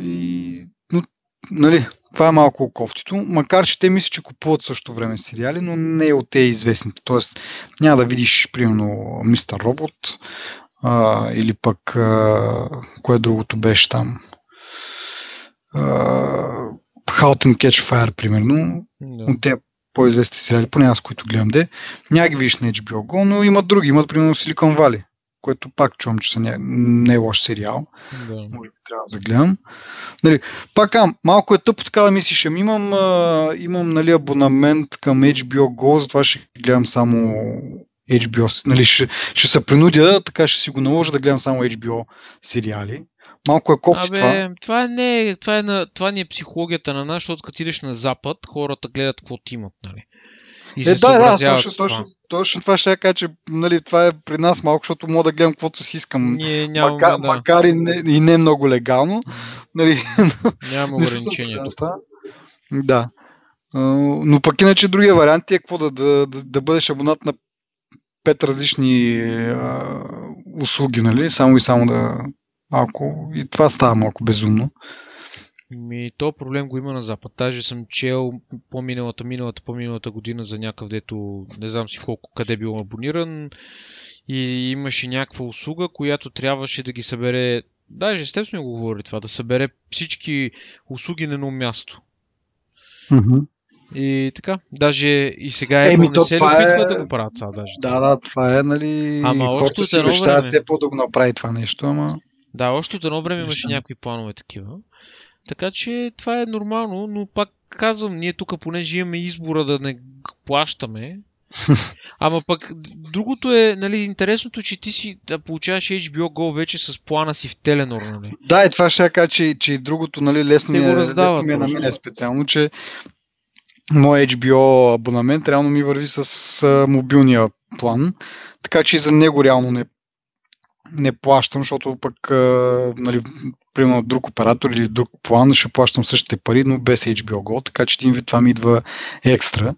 И, но, нали, това е малко кофтито, макар че те мисля, че купуват също време сериали, но не е от те известните. Тоест няма да видиш, примерно, Мистер Робот а, или пък а, кое другото беше там. А, Halt and Catch Fire, примерно. Да. От те по-известни сериали, поне аз, които гледам де. Няма ги видиш на HBO Go, но имат други. Имат, примерно, Silicon Valley, което пак чувам, че са не, не е лош сериал. Да. Трябва да гледам. Нали, пак ам, малко е тъпо така да мислиш, ами имам, а, имам нали, абонамент към HBO Go, затова ще гледам само HBO. Нали, ще, ще се принудя, така ще си го наложа да гледам само HBO сериали. Малко е копти Абе, това. Това, не, това, е на, това ни е психологията на нас, защото като идеш на Запад, хората гледат какво ти имат. Нали? И е, да, да, точно, точно, точно това ще я кажа, че нали, това е при нас малко, защото мога да гледам каквото си искам. Ние нямаме, макар, да. макар и, не, и не много легално. Нали, Няма ограничения. Да. Но пък иначе другия вариант е какво да, да, да, да бъдеш абонат на пет различни а, услуги, нали? Само и само да. Ако и това става малко безумно. Ми, то проблем го има на Запад. Даже съм чел по-миналата, миналата, по-миналата година за някакъв, дето не знам си колко, къде бил абониран и имаше някаква услуга, която трябваше да ги събере, даже с теб сме го говорили това, да събере всички услуги на едно място. Mm-hmm. И така, даже и сега е, не се ли опитват е... да го правят това даже? Да, да, това е, нали, ама хората си обещават те по да го направи това нещо, ама... Да, още от едно време имаше някакви планове такива. Така че това е нормално, но пак казвам, ние тук понеже имаме избора да не плащаме, Ама пък другото е, нали, интересното, че ти си да получаваш HBO Go вече с плана си в Теленор, нали? Да, и това ще кажа, че, че другото, нали, лесно, ми е, лесно ми е на мен специално, че мой HBO абонамент реално ми върви с а, мобилния план, така че и за него реално не, не плащам, защото пък а, нали, примерно друг оператор или друг план ще плащам същите пари, но без HBO Go, така че един вид това ми идва екстра.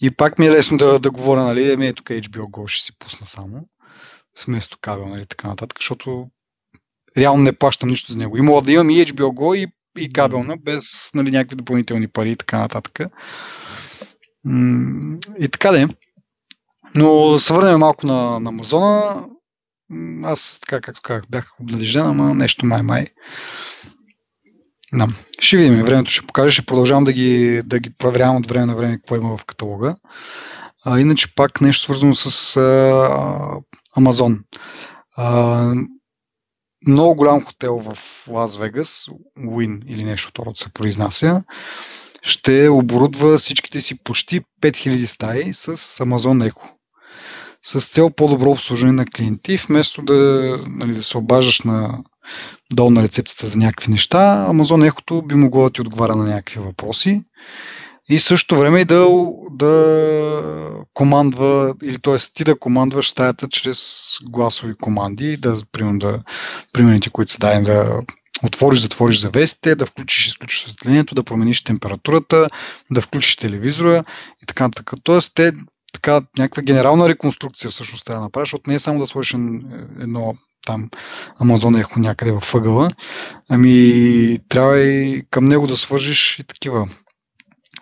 И пак ми е лесно да, да говоря, нали, еми е тук HBO Go ще си пусна само, вместо кабел, нали, така нататък, защото реално не плащам нищо за него. И мога да имам и HBO Go и, и кабелна, без нали, някакви допълнителни пари и така нататък. И така да е. Но се върнем малко на, на Амазона. Аз, така както казах, бях обнадежден, ама нещо май-май. Да. Ще видим, времето ще покаже, ще продължавам да ги, да ги проверявам от време на време какво има в каталога. А, иначе пак нещо свързано с а, Амазон. А, много голям хотел в Лас Вегас, Уин или нещо второ се произнася, ще оборудва всичките си почти 5000 стаи с Amazon Echo с цел по-добро обслужване на клиенти, вместо да, нали, да се обаждаш на долу на рецепцията за някакви неща, Amazon Echo би могло да ти отговаря на някакви въпроси и също време и да, да командва, или т.е. ти да командваш стаята чрез гласови команди, да, примерно, да, примерите, които са дадени да отвориш, затвориш завесите, да включиш изключиш осветлението, да промениш температурата, да включиш телевизора и така нататък. Тоест, те така някаква генерална реконструкция всъщност трябва да направиш, защото не е само да сложиш едно там Амазон ехо някъде във ъгъла, ами трябва и към него да свържиш и такива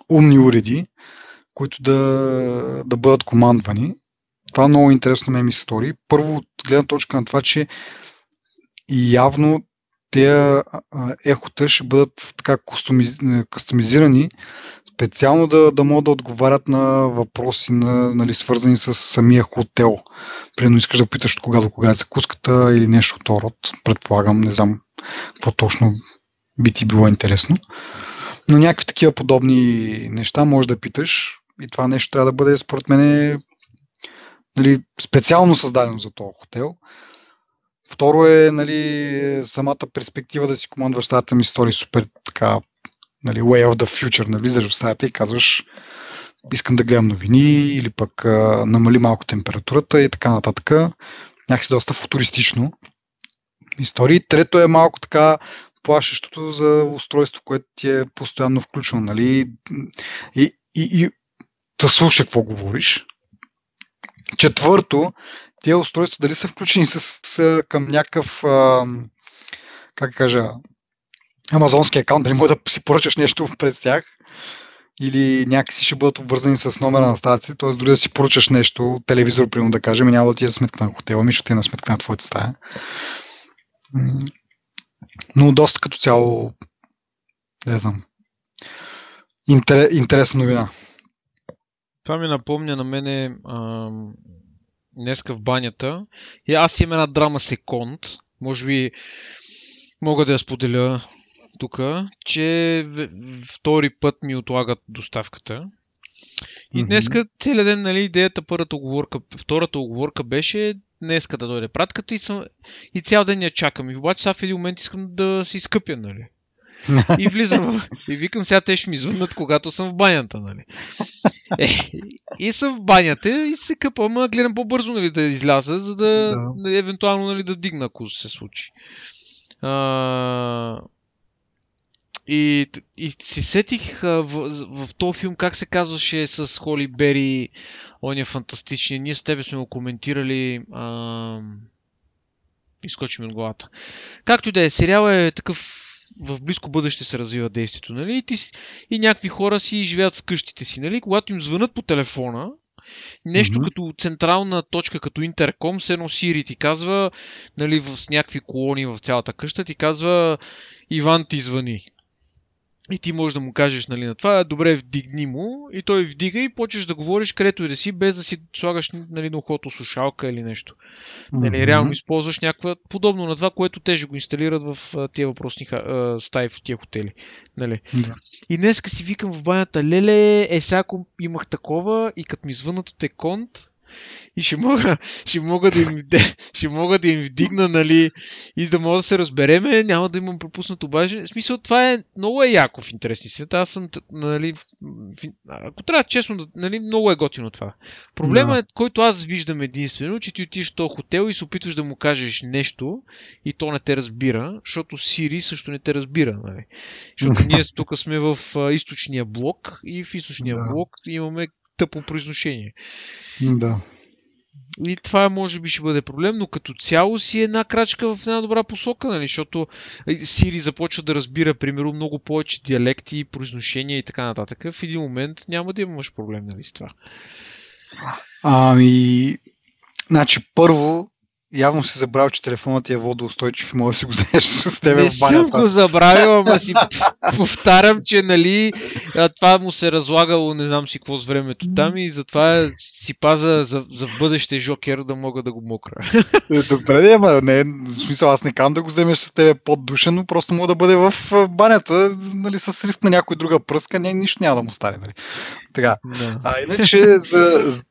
умни уреди, които да, да бъдат командвани. Това много интересно ме ми се стори. Първо, от гледна точка на това, че явно тези ехота ще бъдат така кастомизирани специално да, да могат да отговарят на въпроси, на, нали, свързани с самия хотел. Примерно искаш да питаш от кога до кога е закуската или нещо от род. Предполагам, не знам какво точно би ти било интересно. Но някакви такива подобни неща може да питаш и това нещо трябва да бъде, според мен, нали, специално създадено за този хотел. Второ е нали, самата перспектива да си командваш стаята ми стори супер така, нали, way of the future. Навлизаш в стаята и казваш искам да гледам новини или пък а, намали малко температурата и така нататък. Някакси доста футуристично истории. Трето е малко така плашещото за устройство, което ти е постоянно включено. Нали? И, и, и да слуша какво говориш. Четвърто, тези устройства дали са включени с, с, към някакъв, а, как кажа, амазонски акаунт, дали може да си поръчаш нещо през тях или някакси ще бъдат обвързани с номера на стаята, т.е. дори да си поръчаш нещо, телевизор, примерно да кажем, няма да ти е сметка на хотела, ми ще ти е на сметка на твоята стая. Но доста като цяло, не знам, интересна новина. Това ми напомня на мене ам, днеска в банята. И аз имам една драма секунд. Може би мога да я споделя тук, че втори път ми отлагат доставката. И днеска целият ден, нали, идеята, първата оговорка, втората оговорка беше днеска да дойде пратката и, съм, и цял ден я чакам. И обаче сега в един момент искам да се изкъпя, нали. И влизам и викам сега те ще ми звъннат, когато съм в банята, нали. Е, и съм в банята и се къпам, а гледам по-бързо нали, да изляза, за да, да. евентуално нали, да дигна, ако се случи. А, и, и си сетих а, в, в, в този филм как се казваше с Холи Бери, он е фантастичен. Ние с тебе сме го коментирали. А, изкочи ми от главата. Както и да е, сериал е такъв в близко бъдеще се развива действието, нали? И, ти, и някакви хора си живеят в къщите си, нали? Когато им звънат по телефона, нещо mm-hmm. като централна точка, като интерком, се едно Сири ти казва, нали, в, с някакви колони в цялата къща, ти казва Иван ти звъни. И ти можеш да му кажеш нали, на това, добре, вдигни му, и той вдига и почваш да говориш където и да си, без да си слагаш нали, на ухото слушалка или нещо. Mm-hmm. Нали, реално използваш някаква подобно на това, което те ще го инсталират в uh, тия въпросни uh, стаи в тия хотели. Нали. Mm-hmm. И днес си викам в банята, леле, е сега ако имах такова и като ми звънат от еконт, и ще мога, ще мога, да, им, ще мога да им вдигна, нали, и да мога да се разбереме, няма да имам пропуснато обаждане. В смисъл, това е много е яко в интересни света. Аз съм, нали, ако трябва честно, нали, много е готино това. Проблема да. е, който аз виждам единствено, че ти отиш в този хотел и се опитваш да му кажеш нещо и то не те разбира, защото Сири също не те разбира, нали. Защото ние тук сме в източния блок и в източния да. блок имаме тъпо произношение. Да. И това може би ще бъде проблем, но като цяло си е една крачка в една добра посока, нали? защото Сири започва да разбира, примерно, много повече диалекти, произношения и така нататък. В един момент няма да имаш проблем нали, с това. Ами, значи първо Явно си забравил, че телефонът ти е водоустойчив и може да си го вземеш с тебе в банята. Не съм го забравил, ама си повтарям, че нали, това му се разлагало, не знам си какво с времето там и затова си паза за, за в бъдеще жокер да мога да го мокра. Е, добре, ама не, в смисъл аз не кам да го вземеш с тебе под душа, но просто мога да бъде в банята, нали, с риск на някой друга пръска, не, нищо няма да му стане. Нали. Така. А иначе за,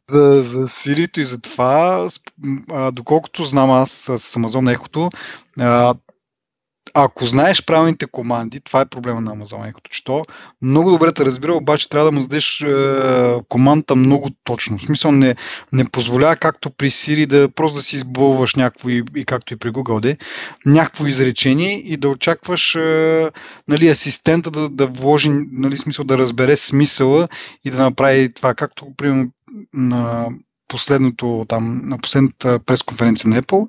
за, за Сирито и за това, доколкото знам аз с Amazon Echo, ако знаеш правилните команди, това е проблема на Amazon Echo, че то много добре те разбира, обаче трябва да му задеш е, командата много точно. В смисъл не, не позволява както при Siri да просто да си избълваш някакво и, и както и при Google де, някакво изречение и да очакваш е, нали, асистента да, да вложи, нали, смисъл да разбере смисъла и да направи това, както примерно на последното, там, на последната пресконференция на Apple,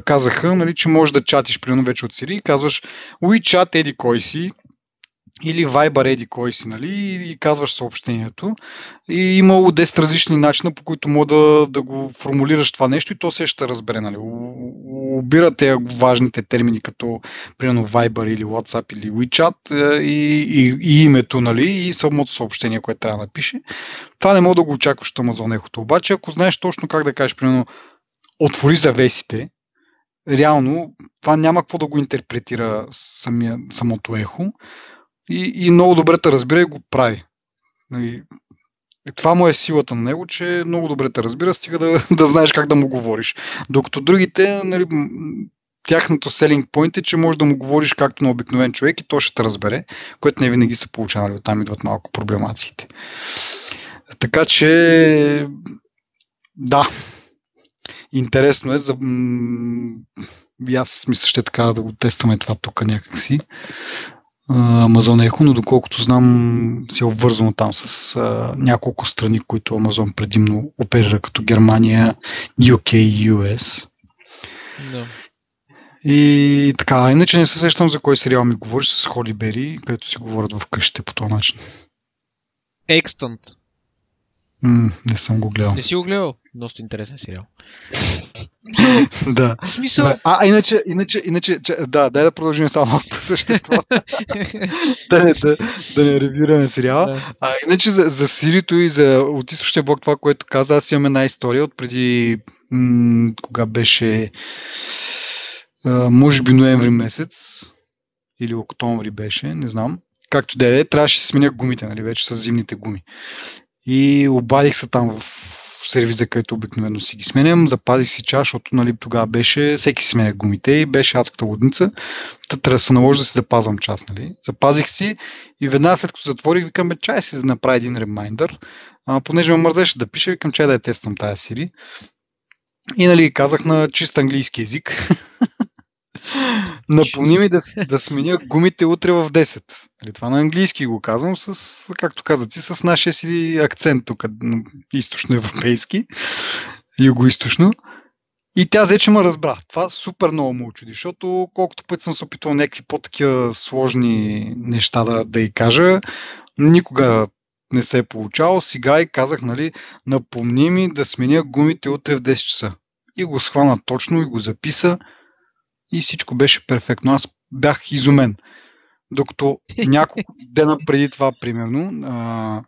казаха, нали, че можеш да чатиш примерно вече от Siri казваш WeChat еди кой си, или Viber еди кой си, нали, и казваш съобщението. И имало 10 различни начина, по които мога да, да го формулираш това нещо и то се ще разбере, нали. Обирате важните термини, като примерно Viber или WhatsApp или WeChat е, и, и, и името, нали, и самото съобщение, което трябва да напише. Това не мога да го очакваш от Amazon Echo. Обаче, ако знаеш точно как да кажеш, примерно, отвори завесите, реално това няма какво да го интерпретира самия, самото ехо и, и много добре те разбира и го прави. И, нали, това му е силата на него, че много добре те разбира, стига да, да знаеш как да му говориш. Докато другите, нали, тяхното selling point е, че можеш да му говориш както на обикновен човек и то ще те разбере, което не винаги са получавали. Оттам идват малко проблемациите. Така че, да, интересно е. За... И аз мисля, ще така да го тестваме това тук някакси. Amazon Echo, но доколкото знам си е обвързано там с а, няколко страни, които Amazon предимно оперира, като Германия, UK и US. Да. И така, иначе не се сещам за кой сериал ми говориш с Холи Бери, където си говорят в къщите по този начин. Ексtant. М, не съм го гледал. Не си го гледал? Доста интересен сериал. да. В смисъл... Да. А, иначе, иначе, иначе, че, да, дай да продължим само по същество. да, не, да, да не ревюраме сериала. Да. А, иначе за, за Сирито и за от източния блок това, което каза, аз имам една история от преди, м- кога беше, а, може би ноември месец, или октомври беше, не знам. Както да е, трябваше да сменя гумите, нали, вече с зимните гуми. И обадих се там в сервиза, където обикновено си ги сменям. Запазих си чаш, защото нали, тогава беше, всеки си сменя гумите и беше адската лудница. Та трябва да се наложи да си запазвам час. Нали. Запазих си и веднага след като затворих, викам, бе, чай си да направя един ремайндър. А, понеже ме мързеше да пиша, викам, чай да я тествам тази Siri. И нали, казах на чист английски язик. Напомни ми да, да сменя гумите утре в 10. Нали, това на английски го казвам, с, както каза ти, с нашия си акцент тук, източноевропейски, юго-источно. И тя взе, че ме разбра. Това супер много му очуди, защото колкото пъти съм се опитвал някакви по-такива сложни неща да, да й кажа, никога не се е получавало. Сега и казах, нали, напомни ми да сменя гумите утре в 10 часа. И го схвана точно и го записа и всичко беше перфектно. Аз бях изумен. Докато няколко дена преди това, примерно, а,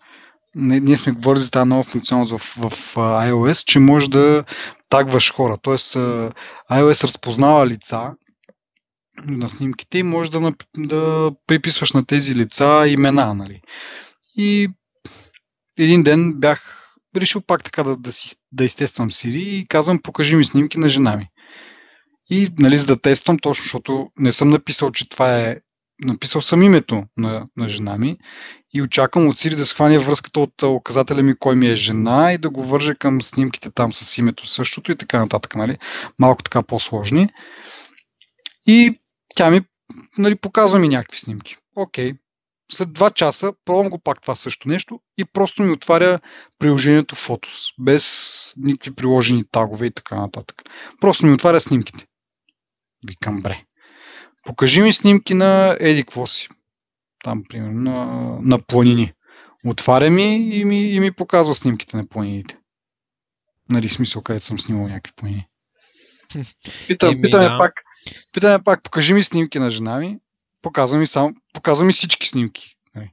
ние сме говорили за тази нова функционалност в, в iOS, че може да тагваш хора. Тоест, iOS разпознава лица на снимките и може да, да приписваш на тези лица имена. Нали. И един ден бях решил пак така да, да, си, да изтествам Siri и казвам, покажи ми снимки на жена ми. И нали, за да тествам, точно защото не съм написал, че това е написал съм името на, на жена ми и очаквам от Сири да схване връзката от оказателя ми кой ми е жена и да го върже към снимките там с името същото и така нататък. Нали? Малко така по-сложни. И тя ми нали, показва ми някакви снимки. Окей. След два часа пробвам го пак това също нещо и просто ми отваря приложението Photos, без никакви приложени тагове и така нататък. Просто ми отваря снимките. Викам, бре. Покажи ми снимки на Еди си. Там, примерно, на, на планини. Отваря ми и, ми и ми показва снимките на планините. Нали, смисъл, където съм снимал някакви планини. Питам, питаме, пак, питаме пак, покажи ми снимки на жена ми. Показва ми, само, показва ми всички снимки. Нали.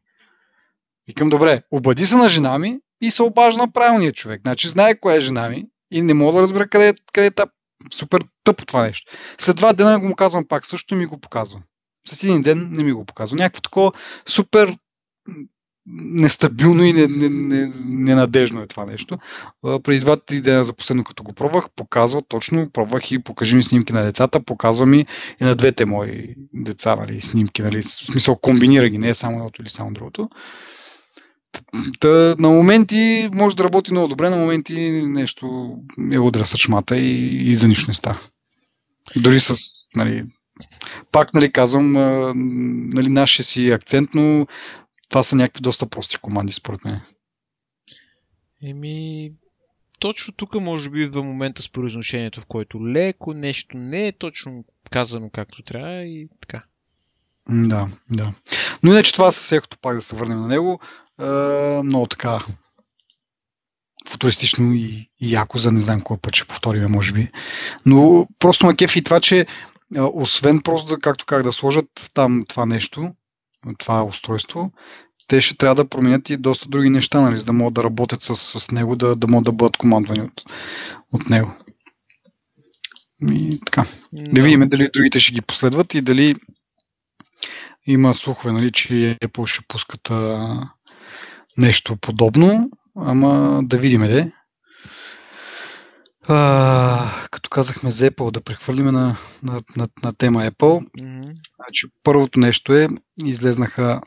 Викам, добре, обади се на жена ми и се обажда на правилния човек. Значи знае коя е жена ми и не мога да разбера къде, къде е та супер тъпо това нещо. След два дена го му казвам пак, също ми го показва. След един ден не ми го показва. Някакво такова супер нестабилно и ненадежно е това нещо. Преди два-три дена за последно, като го пробвах, показва точно, пробвах и покажи ми снимки на децата, показва ми и на двете мои деца нали, снимки, нали, в смисъл комбинира ги, не е само едното или само другото. Та, на моменти може да работи много добре, на моменти нещо е удра с шмата и, и за нищо не става. Дори с, нали, пак нали, казвам, нали, нашия си акцент, но това са някакви доста прости команди, според мен. Еми, точно тук може би идва момента с произношението, в който леко нещо не е точно казано както трябва и така. Да, да. Но иначе това със всекото пак да се върнем на него. Е, много така футуристично и, и яко, за не знам кой път ще повториме, може би. Но просто ма кефи това, че освен просто да, както как да сложат там това нещо, това устройство, те ще трябва да променят и доста други неща, нали, за да могат да работят с, с него, да, да могат да бъдат командвани от, от него. И така. Да. да видим дали другите ще ги последват и дали има слухове, нали, че Apple ще пускат а, нещо подобно, ама да видим де. А, като казахме за Apple, да прехвърлиме на, на, на, на тема Apple. Mm-hmm. Значи, първото нещо е, излезнаха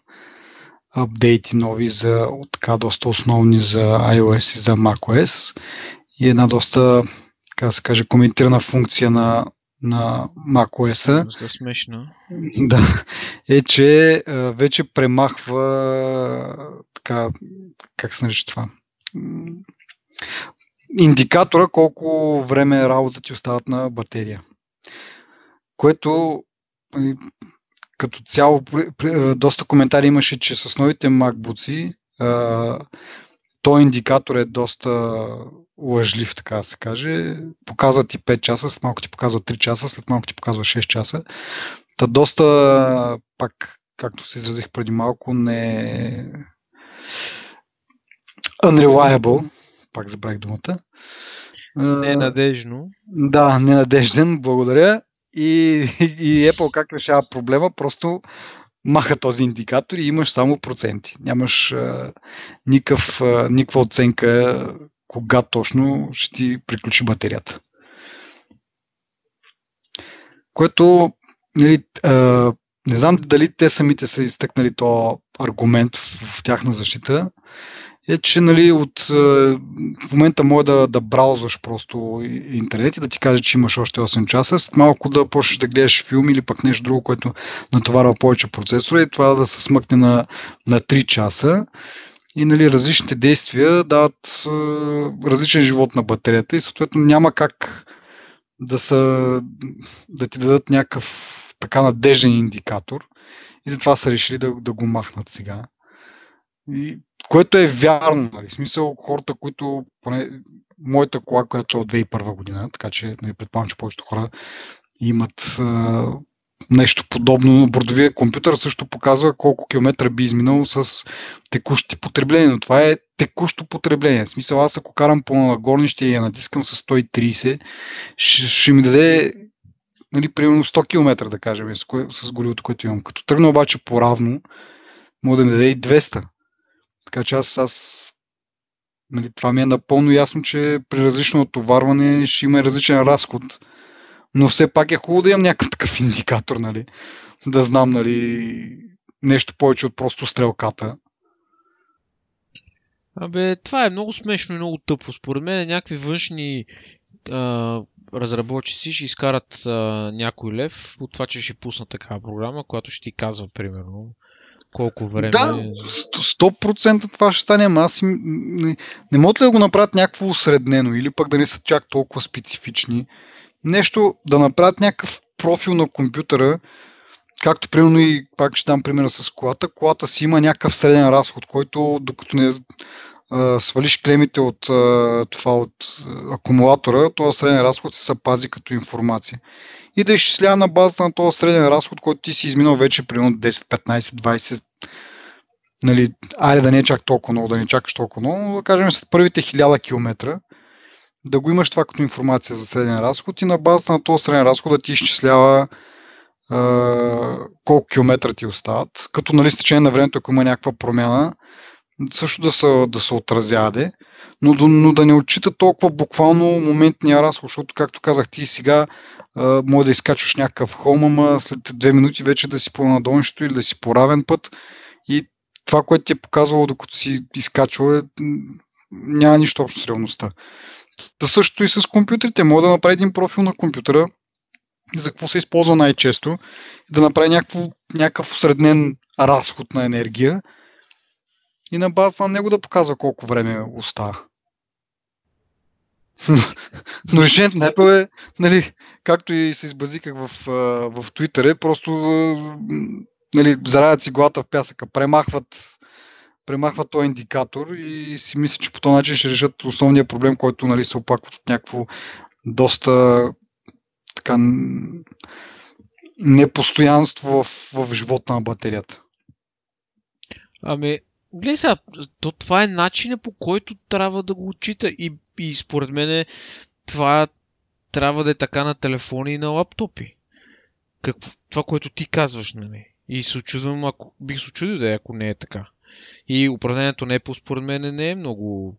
апдейти нови за така доста основни за iOS и за macOS и една доста, така се каже, коментирана функция на, на macOS. Доста смешно. Да, е, че вече премахва така, как се нарича това? Индикатора колко време работа ти остават на батерия. Което като цяло доста коментари имаше, че с новите MacBooks този индикатор е доста лъжлив, така да се каже. Показва ти 5 часа, след малко ти показва 3 часа, след малко ти показва 6 часа. Та доста, пак, както се изразих преди малко, не unreliable, пак забравих думата. Ненадежно. Да, ненадежден, благодаря. И, и Apple как решава проблема? Просто маха този индикатор и имаш само проценти. Нямаш а, никакъв, а, никаква оценка кога точно ще ти приключи батерията. Което нали, а, не знам дали те самите са изтъкнали то аргумент в, в тяхна защита, е, че нали, от, е, в момента може да, да браузваш просто интернет и да ти каже, че имаш още 8 часа, след малко да почнеш да гледаш филм или пък нещо друго, което натоварва повече процесора и това да се смъкне на, на 3 часа. И нали, различните действия дават е, различен живот на батерията и съответно няма как да, са, да ти дадат някакъв така надежден индикатор. И затова са решили да, да го махнат сега. И което е вярно, нали? смисъл хората, които, поне моята кола, която е от 2001 година, така че нали, предполагам, че повечето хора имат а, нещо подобно. Бордовия компютър също показва колко километра би изминал с текущи потребления, но това е текущо потребление. В смисъл, аз ако карам по горнище и я натискам с 130, ще, ще ми даде нали, примерно 100 км, да кажем, с, кое, с горивото, което имам. Като тръгна обаче по-равно, мога да ми даде и 200. Така че аз, аз нали, това ми е напълно ясно, че при различно отоварване ще има различен разход. Но все пак е хубаво да имам някакъв такъв индикатор, нали? Да знам, нали, нещо повече от просто стрелката. Абе, това е много смешно и много тъпо. Според мен някакви външни а, разработчици ще изкарат а, някой лев от това, че ще пуснат такава програма, която ще ти казва, примерно, колко време. Да, 100% това ще стане, ама аз не, не могат ли да го направят някакво осреднено или пък да не са чак толкова специфични. Нещо да направят някакъв профил на компютъра, както примерно и пак ще дам примера с колата. Колата си има някакъв среден разход, който докато не а, свалиш клемите от а, това от акумулатора, този среден разход се пази като информация. И да изчислява на базата на този среден разход, който ти си изминал вече примерно 10, 15, 20, нали, айде да не е чак толкова много, да не чакаш толкова много, но да кажем след първите 1000 км да го имаш това като информация за среден разход и на базата на този среден разход да ти изчислява а, колко километра ти остават, като нали с течение на времето, ако има някаква промяна, също да се, да се отразяде, но, но да не отчита толкова буквално моментния разход, защото, както казах ти сега, а, може да изкачваш някакъв холм, ама след две минути вече да си по надолнището или да си по равен път и това, което ти е показвало докато си изкачвал е, няма нищо общо с реалността. Да същото и с компютрите. Мога да направи един профил на компютъра, за какво се използва най-често, да направи някакъв усреднен разход на енергия и на база на него да показва колко време остава. Но решението на Apple е, нали, както и се избазиках в, в Twitter, е просто нали, зарадят си главата в пясъка, премахват, премахват този индикатор и си мисля, че по този начин ще решат основния проблем, който нали, се опакват от някакво доста така непостоянство в, в живота на батерията. Ами, гледай сега, то това е начинът по който трябва да го отчита и, и според мен това трябва да е така на телефони и на лаптопи. Какво, това, което ти казваш, нали? И се очудвам, ако бих се очудил да е, ако не е така. И упражнението не е по според мен не е много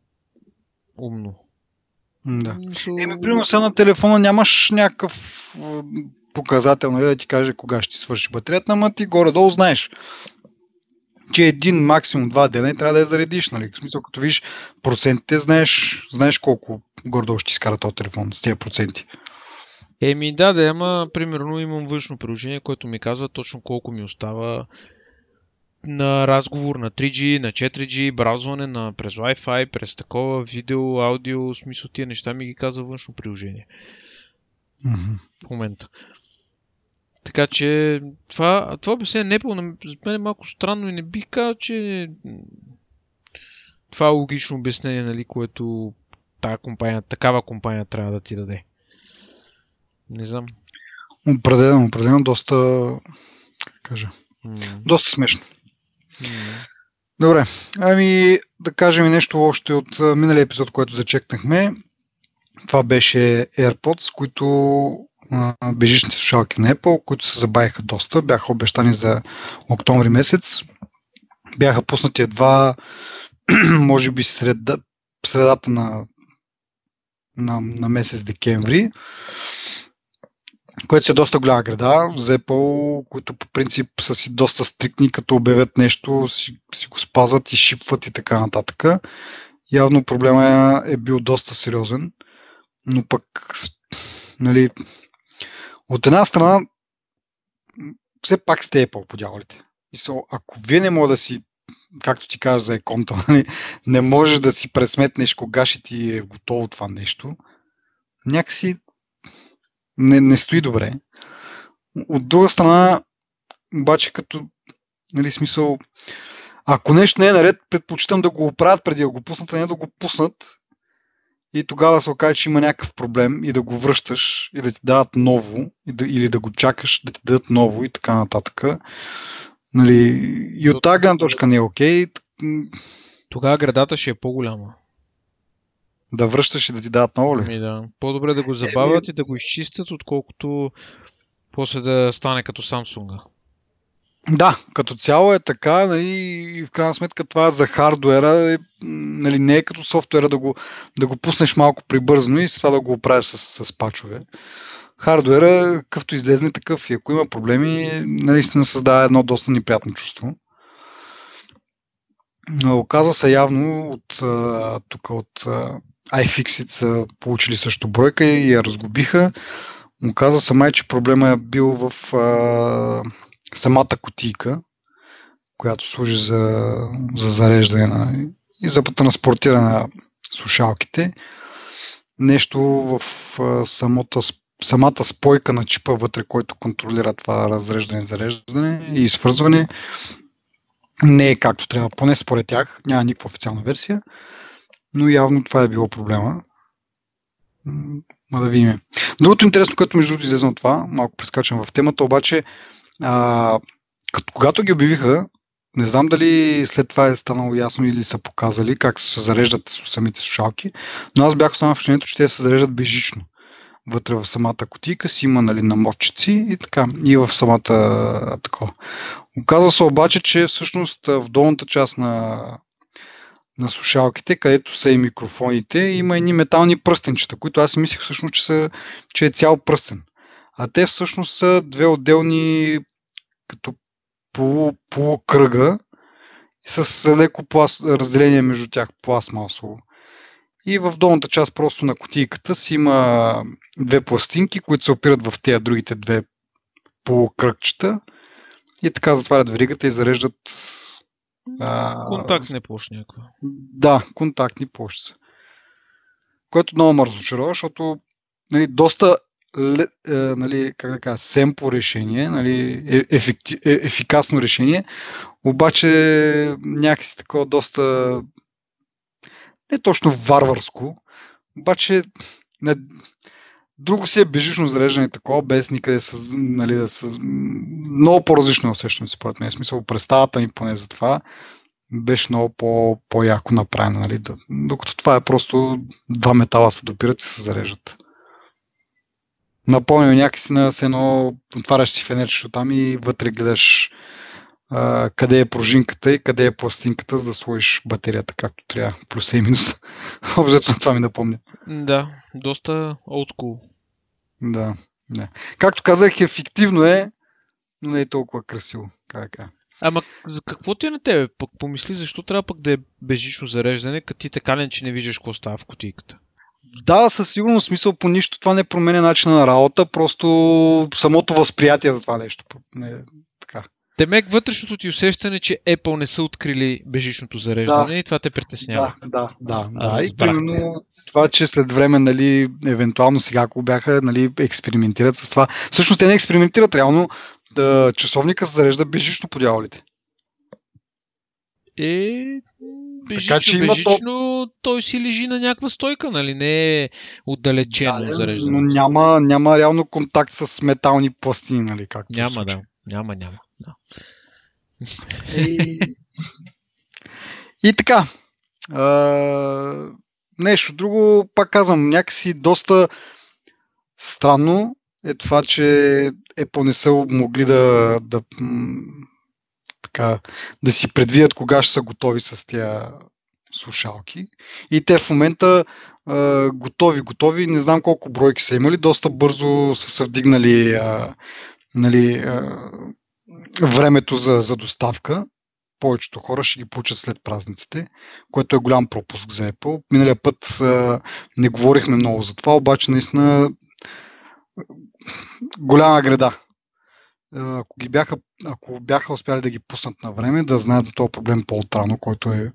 умно. Да. Еми, примерно сега на телефона нямаш някакъв показател, нали, да ти каже кога ще свърши батерията, ама ти горе-долу знаеш че един, максимум два дена трябва да я заредиш. Нали? В смисъл, като виж процентите, знаеш, знаеш колко гордо ще изкара този телефон с тези проценти. Еми да, да, ама примерно имам външно приложение, което ми казва точно колко ми остава на разговор на 3G, на 4G, браузване на през Wi-Fi, през такова видео, аудио, смисъл тия неща ми ги казва външно приложение. Mm-hmm. В момента. Така че това, това обяснение не е пълно. За мен е малко странно и не бих казал, че това е логично обяснение, нали, което тая компания, такава компания трябва да ти даде. Не знам. Определено, определено доста, как кажа, mm. доста смешно. Mm. Добре, ами да кажем нещо още от миналия епизод, който зачекнахме. Това беше AirPods, които бежичните слушалки на Apple, които се забавиха доста. Бяха обещани за октомври месец. Бяха пуснати едва, може би, сред, средата на, на, на месец декември което е доста голяма града за Apple, които по принцип са си доста стрикни, като обявят нещо, си, си го спазват и шипват и така нататък. Явно проблема е, е бил доста сериозен, но пък нали, от една страна все пак сте Apple по дяволите. Ако вие не може да си както ти кажа за еконта, нали, не можеш да си пресметнеш кога ще ти е готово това нещо, някакси не, не стои добре. От друга страна, обаче като нали, смисъл, ако нещо не е наред, предпочитам да го оправят преди да го пуснат, а не да го пуснат и тогава се окаже, че има някакъв проблем и да го връщаш и да ти дадат ново и да, или да го чакаш да ти дадат ново и така нататък. Нали, и от тази гледна точка не е окей. Тогава градата ще е по-голяма. Да връщаш и да ти дадат ново ли? Ами да. По-добре да го забавят и да го изчистят, отколкото после да стане като Samsung. Да, като цяло е така, нали, и в крайна сметка това за хардуера е, нали, не е като софтуера да го, да го пуснеш малко прибързно и с това да го оправиш с, с пачове. Хардуера, какъвто излезне такъв и ако има проблеми, наистина създава едно доста неприятно чувство. Но оказва се явно от тук от iFixit са получили също бройка и я разгубиха. Оказва се май, че проблема е бил в самата котийка, която служи за, за зареждане на, и за транспортиране на слушалките. Нещо в самата, самата спойка на чипа вътре, който контролира това разреждане, зареждане и свързване, не е както трябва, поне според тях, няма никаква официална версия но явно това е било проблема. Ма да видим. Другото интересно, което между другото излезе от това, малко прескачам в темата, обаче, а, като, когато ги обявиха, не знам дали след това е станало ясно или са показали как се зареждат самите слушалки, но аз бях останал впечатлението, че те се зареждат безжично. вътре в самата котийка си има нали, намочици и така, и в самата такова. Оказва се обаче, че всъщност в долната част на, на слушалките, където са и микрофоните, има едни метални пръстенчета, които аз мислих всъщност, че, са, че е цял пръстен. А те всъщност са две отделни като полу, полукръга с леко пласт, разделение между тях пластмасово. И в долната част просто на котийката си има две пластинки, които се опират в тези другите две полукръгчета и така затварят веригата и зареждат а... Контактни площи някаква. Да, контактни площи са. Което много ме разочарова, защото нали, доста е, нали, как да кажа, семпо решение, нали, е, ефекти, е, ефикасно решение, обаче някакси такова доста не точно варварско, обаче не, друго си е бежично зареждане такова, без никъде с, нали, да с, много по-различно усещане според мен. Смисъл, представата ми поне за това беше много по, по-яко направено. Нали? Докато това е просто два метала се допират и се зареждат. Напомня някакси на едно, отваряш си фенерчето там и вътре гледаш а, къде е пружинката и къде е пластинката, за да сложиш батерията както трябва, плюс и минус. Обзето това ми напомня. Да, доста old school. Да, да. Както казах, ефективно е, но не е толкова красиво. Как е. Ама какво ти е на тебе? Пък помисли, защо трябва пък да е безжично зареждане, като ти така че не виждаш какво става в кутийката? Да, със сигурност смисъл по нищо това не променя начина на работа, просто самото възприятие за това нещо. Не, така. Демек вътрешното ти усещане, че Apple не са открили бежичното зареждане да. и това те притеснява. Да, да, да. да. И примерно това, че след време, нали, евентуално сега, ако бяха, нали, експериментират с това. Всъщност те не експериментират, реално да, часовника се зарежда бежично по дяволите. Е, бежично, така, че бежично то... той си лежи на някаква стойка, нали? Не е отдалечено да, зареждане. Но няма, няма реално контакт с метални пластини, нали? Както няма, да. Няма, няма. Да. И, и така. А, нещо друго, пак казвам, някакси доста странно е това, че Apple не са могли да, да, така, да си предвидят кога ще са готови с тия слушалки. И те в момента а, готови, готови. Не знам колко бройки са имали. Доста бързо са се вдигнали а, нали, а, времето за, за доставка. Повечето хора ще ги получат след празниците, което е голям пропуск за Apple. Миналия път а, не говорихме много за това, обаче наистина голяма града. Ако, ги бяха, ако бяха успяли да ги пуснат на време, да знаят за този проблем по-отрано, който е,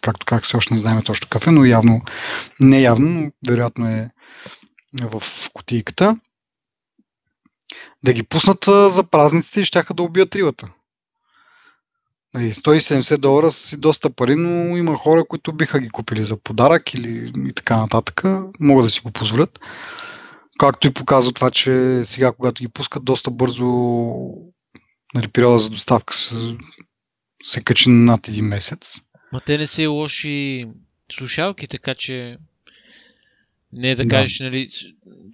както как все още не знаем точно какъв е, но явно, не явно, но вероятно е в кутийката, да ги пуснат за празниците и ще да убият рибата. 170 нали, долара са си доста пари, но има хора, които биха ги купили за подарък или и така нататък. Могат да си го позволят. Както и показва това, че сега, когато ги пускат доста бързо, нали, периода за доставка се, се качи над един месец. Ма те не са и лоши слушалки, така че не е да, да. кажеш, нали,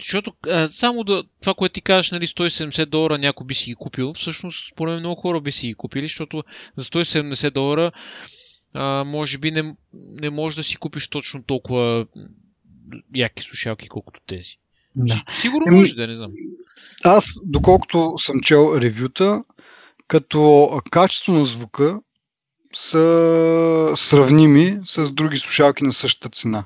защото а, само да, това, което ти кажеш, нали, 170 долара някой би си ги купил, всъщност, според много хора би си ги купили, защото за 170 долара а, може би не, не можеш да си купиш точно толкова яки слушалки, колкото тези. Да. Сигурно ами, може да, не знам. Аз, доколкото съм чел ревюта, като качество на звука са сравними с други слушалки на същата цена.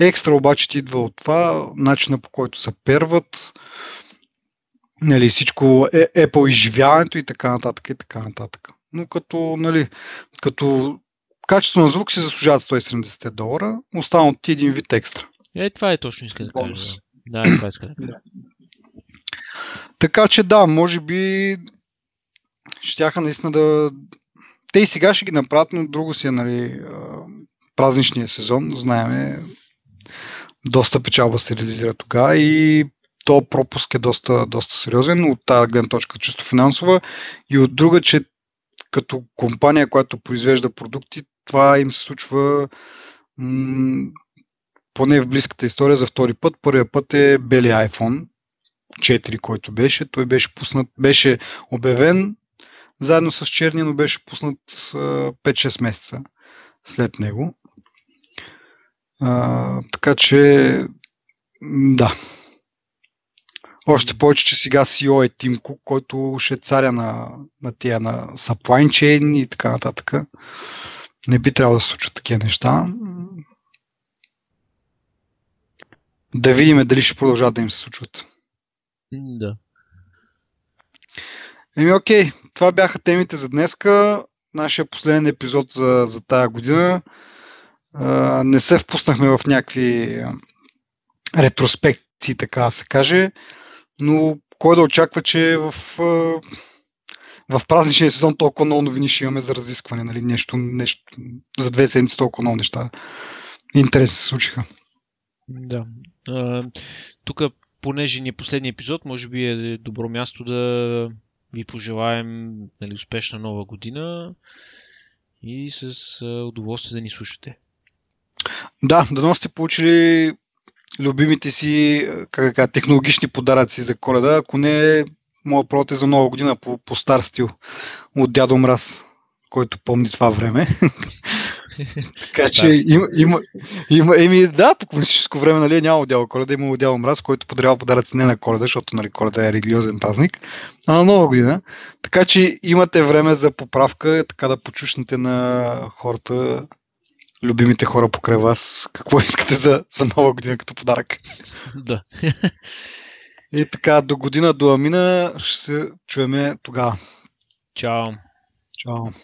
Екстра обаче ти идва от това, начина по който се перват, нали, всичко е, Apple изживяването и така нататък и така нататък. Но като, нали, като качество на звук си заслужават 170 долара, останал ти един вид екстра. Е, това е точно иска да кажа. Да, това иска да. Така че да, може би щяха наистина да... Те и сега ще ги направят, но друго си е нали, празничния сезон. Знаеме, доста печалба се реализира тогава и то пропуск е доста, доста сериозен от тази гледна точка чисто финансова и от друга, че като компания, която произвежда продукти, това им се случва поне в близката история за втори път. Първият път е бели iPhone 4, който беше. Той беше пуснат, беше обявен заедно с черния, но беше пуснат 5-6 месеца след него. А, така че, да. Още повече, че сега CEO е Тим Кук, който ще е царя на, на тия на supply chain и така нататък. Не би трябвало да се случват такива неща. Да видим дали ще продължат да им се случват. Да. Еми, окей, това бяха темите за днеска. Нашия последен епизод за, за тая година. А, не се впуснахме в някакви ретроспекции, така да се каже, но кой да очаква, че в, в празничния сезон толкова много новини ще имаме за разискване, нали? нещо, нещо, за две седмици толкова много неща интересни се случиха. Да. Тук, понеже ни е последния епизод, може би е добро място да ви пожелаем нали, успешна нова година и с удоволствие да ни слушате. Да, дано сте получили любимите си как, технологични подаръци за коледа, ако не моят прот е за нова година по, по стар стил от дядо Мраз, който помни това време. така че има, има, има, еми, да, по комунистическо време нали, няма дядо коледа, има дядо Мраз, който подарява подаръци не на коледа, защото нали, коледа е религиозен празник, а на нова година. Така че имате време за поправка, така да почушнете на хората любимите хора покрай вас, какво искате за, за нова година като подарък. Да. И така, до година, до Амина, ще се чуеме тогава. Чао. Чао.